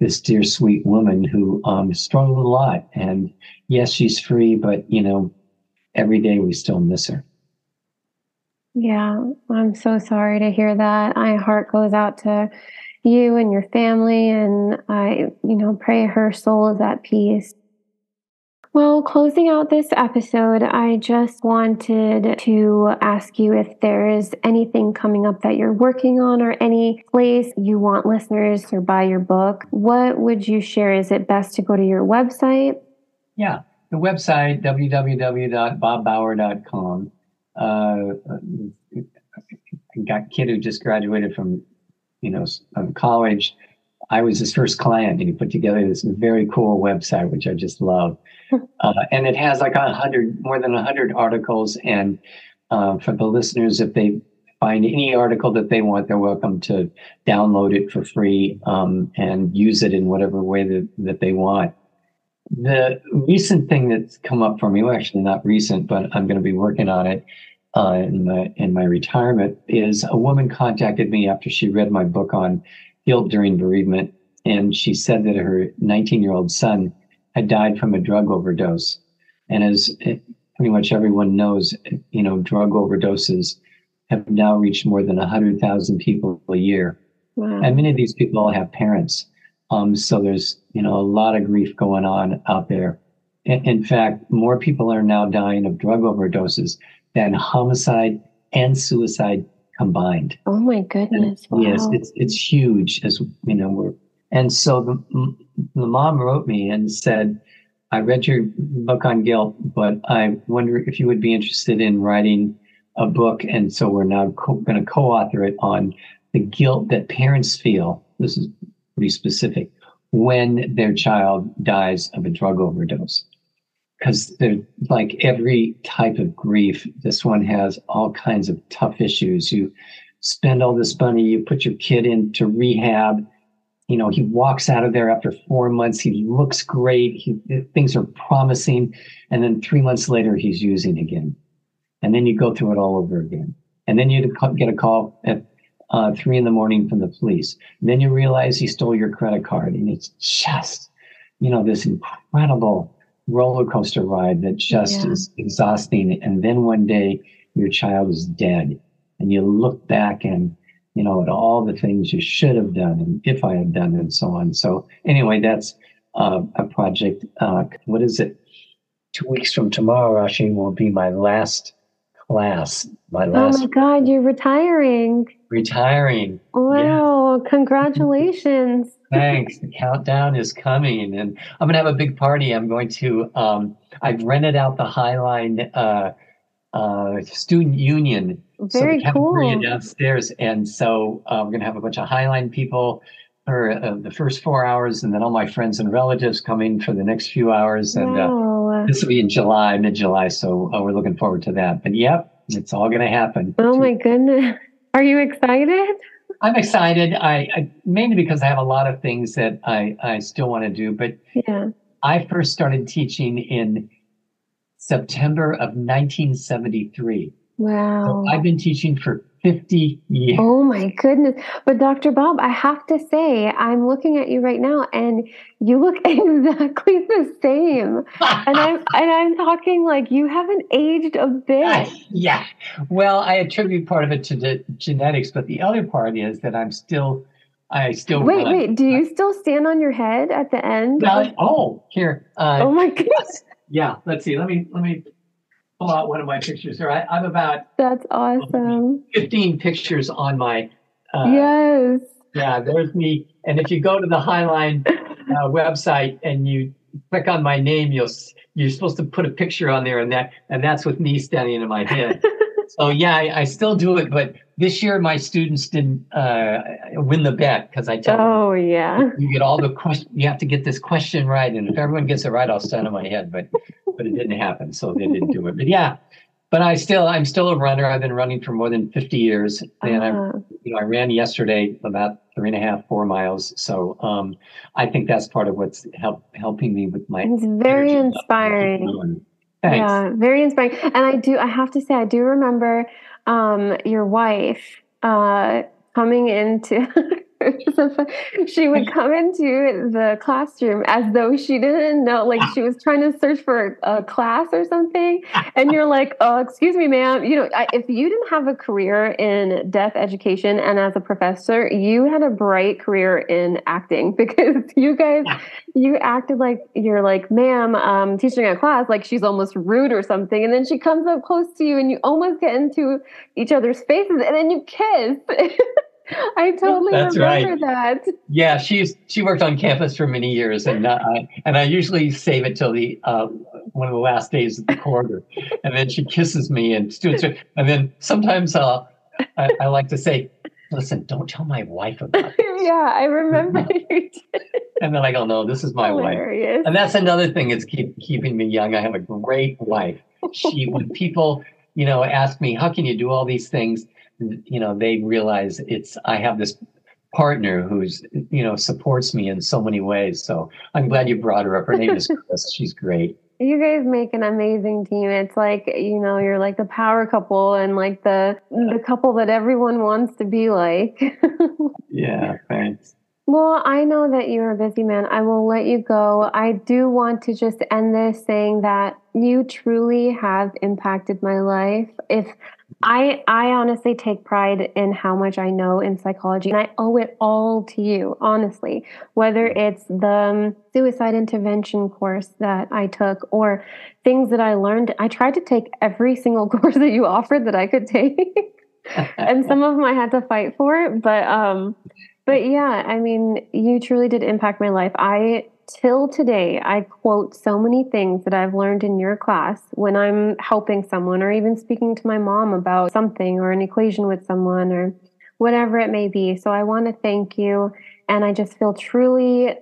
this dear sweet woman who um, struggled a lot. And yes, she's free, but you know, every day we still miss her. Yeah, I'm so sorry to hear that. My heart goes out to you and your family, and I, you know, pray her soul is at peace. Well, closing out this episode, I just wanted to ask you if there is anything coming up that you're working on or any place you want listeners to buy your book. What would you share? Is it best to go to your website? Yeah, the website, www.bobbaugher.com uh, got a kid who just graduated from, you know, college. I was his first client, and he put together this very cool website, which I just love. Uh, and it has like a hundred, more than a hundred articles. And uh, for the listeners, if they find any article that they want, they're welcome to download it for free um, and use it in whatever way that, that they want. The recent thing that's come up for me, well, actually not recent, but I'm going to be working on it, uh, in my in my retirement is a woman contacted me after she read my book on guilt during bereavement, and she said that her 19 year old son had died from a drug overdose, and as pretty much everyone knows, you know, drug overdoses have now reached more than 100,000 people a year. Wow. And many of these people all have parents. Um, so there's, you know, a lot of grief going on out there. In, in fact, more people are now dying of drug overdoses than homicide and suicide combined. Oh my goodness. Wow. Yes, it's it's huge as you know, we're and so the, the mom wrote me and said, I read your book on guilt, but I wonder if you would be interested in writing a book. And so we're now co- going to co author it on the guilt that parents feel. This is pretty specific when their child dies of a drug overdose. Because they're like every type of grief, this one has all kinds of tough issues. You spend all this money, you put your kid into rehab you know, he walks out of there after four months. He looks great. He, things are promising. And then three months later, he's using again. And then you go through it all over again. And then you get a call at uh, three in the morning from the police. And then you realize he stole your credit card. And it's just, you know, this incredible roller coaster ride that just yeah. is exhausting. And then one day your child is dead. And you look back and you know, at all the things you should have done and if I had done and so on. So anyway, that's uh, a project. Uh, what is it? Two weeks from tomorrow, Rashi will be my last class. My last. Oh my God, you're retiring. Retiring. Wow! Congratulations. (laughs) Thanks. The countdown is coming, and I'm gonna have a big party. I'm going to. Um, I've rented out the Highline uh, uh, Student Union very so cool. downstairs, and so uh, we're gonna have a bunch of Highline people for uh, the first four hours, and then all my friends and relatives coming for the next few hours. And uh, wow. this will be in July, mid-July, so uh, we're looking forward to that. But yep, it's all gonna happen. Oh my goodness, (laughs) are you excited? I'm excited. I, I mainly because I have a lot of things that I I still want to do, but yeah, I first started teaching in September of 1973. Wow. So I've been teaching for 50 years. Oh my goodness. But Dr. Bob, I have to say, I'm looking at you right now and you look (laughs) exactly the same. and I'm (laughs) and I'm talking like you haven't aged a bit. (laughs) Yeah. Well, I attribute part of it to the genetics, but the other part is that I'm still I still Wait, run. wait, do you still stand on your head at the end? Oh, here. Uh, oh my goodness. Yeah, let's see. Let me let me pull out one of my pictures here. I, am about that's awesome. 15 pictures on my. Uh, yes. Yeah, there's me. And if you go to the Highline uh, website and you click on my name, you'll you're supposed to put a picture on there, and that and that's with me standing in my head. (laughs) so yeah, I, I, still do it, but this year my students didn't uh, win the bet because I tell oh, them, yeah, you get all the question. You have to get this question right, and if everyone gets it right, I'll stand on my head. But but it didn't happen, so they didn't do it. But yeah, but I still I'm still a runner. I've been running for more than 50 years, and uh-huh. I you know I ran yesterday about three and a half four miles. So um, I think that's part of what's help, helping me with my. It's very inspiring. Yeah, very inspiring. And I do, I have to say, I do remember um, your wife uh, coming into (laughs) (laughs) she would come into the classroom as though she didn't know, like she was trying to search for a, class or something. And you're (laughs) like, "Oh, excuse me, ma'am. You know, I, if you didn't have a career in death education and as a professor, you had a bright career in acting (laughs) because you guys, you acted like you're like, ma'am, um, teaching a class, like she's almost rude or something, and then she comes up close to you and you almost get into each other's faces, and then you kiss." I totally That's remember right. that. Yeah, she's she worked on campus for many years, and uh, and I usually save it till the uh, one of the last days of the quarter, and then she kisses me, and students, are, and then sometimes uh, I, I, like to say, "Listen, don't tell my wife about (laughs) this." yeah, I remember. (laughs) and then I go, "No, this is my Hilarious. wife," and that's another thing is keep keeping me young. I have a great wife. She when people you know ask me, "How can you do all these things?" You know they realize it's i have this partner who's you know supports me in so many ways. So i'm glad you brought her up. Her name is (laughs) chris. She's great. You guys make an amazing team. It's like you know you're like the power couple and like the the couple that everyone wants to be like. (laughs) Yeah thanks. Well, I know that you're a busy man. I will let you go. I do want to just end this saying that you truly have impacted my life. If I I honestly take pride in how much I know in psychology, and I owe it all to you. Honestly, whether it's the um, suicide intervention course that I took or things that I learned, I tried to take every single (laughs) course that you offered that I could take, (laughs) and some of them I had to fight for. But um, but yeah, I mean, you truly did impact my life. I till today, I quote so many things that I've learned in your class when I'm helping someone or even speaking to my mom about something or an equation with someone or whatever it may be. So I want to thank you. And I just feel truly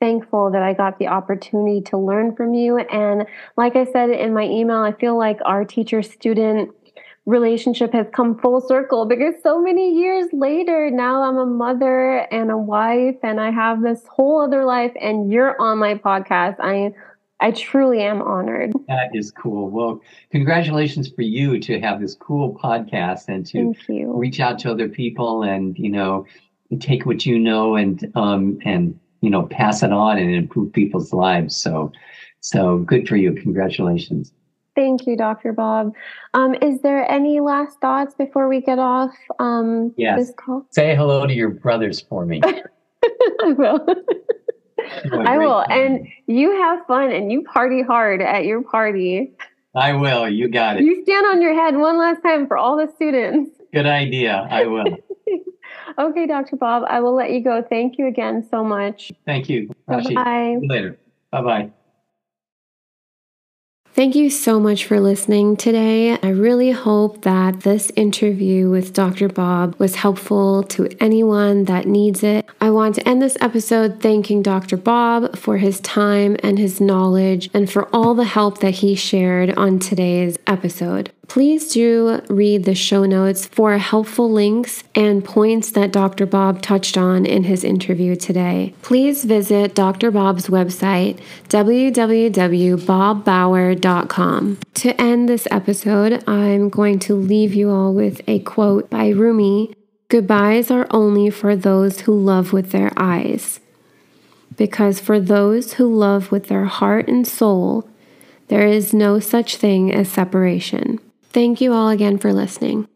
thankful that I got the opportunity to learn from you. And like I said in my email, I feel like our teacher student relationship has come full circle because so many years later now I'm a mother and a wife and I have this whole other life and you're on my podcast. I I truly am honored. That is cool. Well, congratulations for you to have this cool podcast and to reach out to other people and, you know, take what you know and um and you know pass it on and improve people's lives. So so good for you. Congratulations. Thank you, Dr. Bob. Um, is there any last thoughts before we get off um, yes. this call? Say hello to your brothers for me. (laughs) I will. I will. Time. And you have fun and you party hard at your party. I will. You got it. You stand on your head one last time for all the students. Good idea. I will. (laughs) okay, Dr. Bob, I will let you go. Thank you again so much. Thank you. Bye. later. Bye bye. Thank you so much for listening today. I really hope that this interview with Dr. Bob was helpful to anyone that needs it. I want to end this episode thanking Dr. Bob for his time and his knowledge and for all the help that he shared on today's episode. Please do read the show notes for helpful links and points that Dr. Bob touched on in his interview today. Please visit Dr. Bob's website, www.bobbaugher.com. To end this episode, I'm going to leave you all with a quote by Rumi Goodbyes are only for those who love with their eyes. Because for those who love with their heart and soul, there is no such thing as separation. Thank you all again for listening.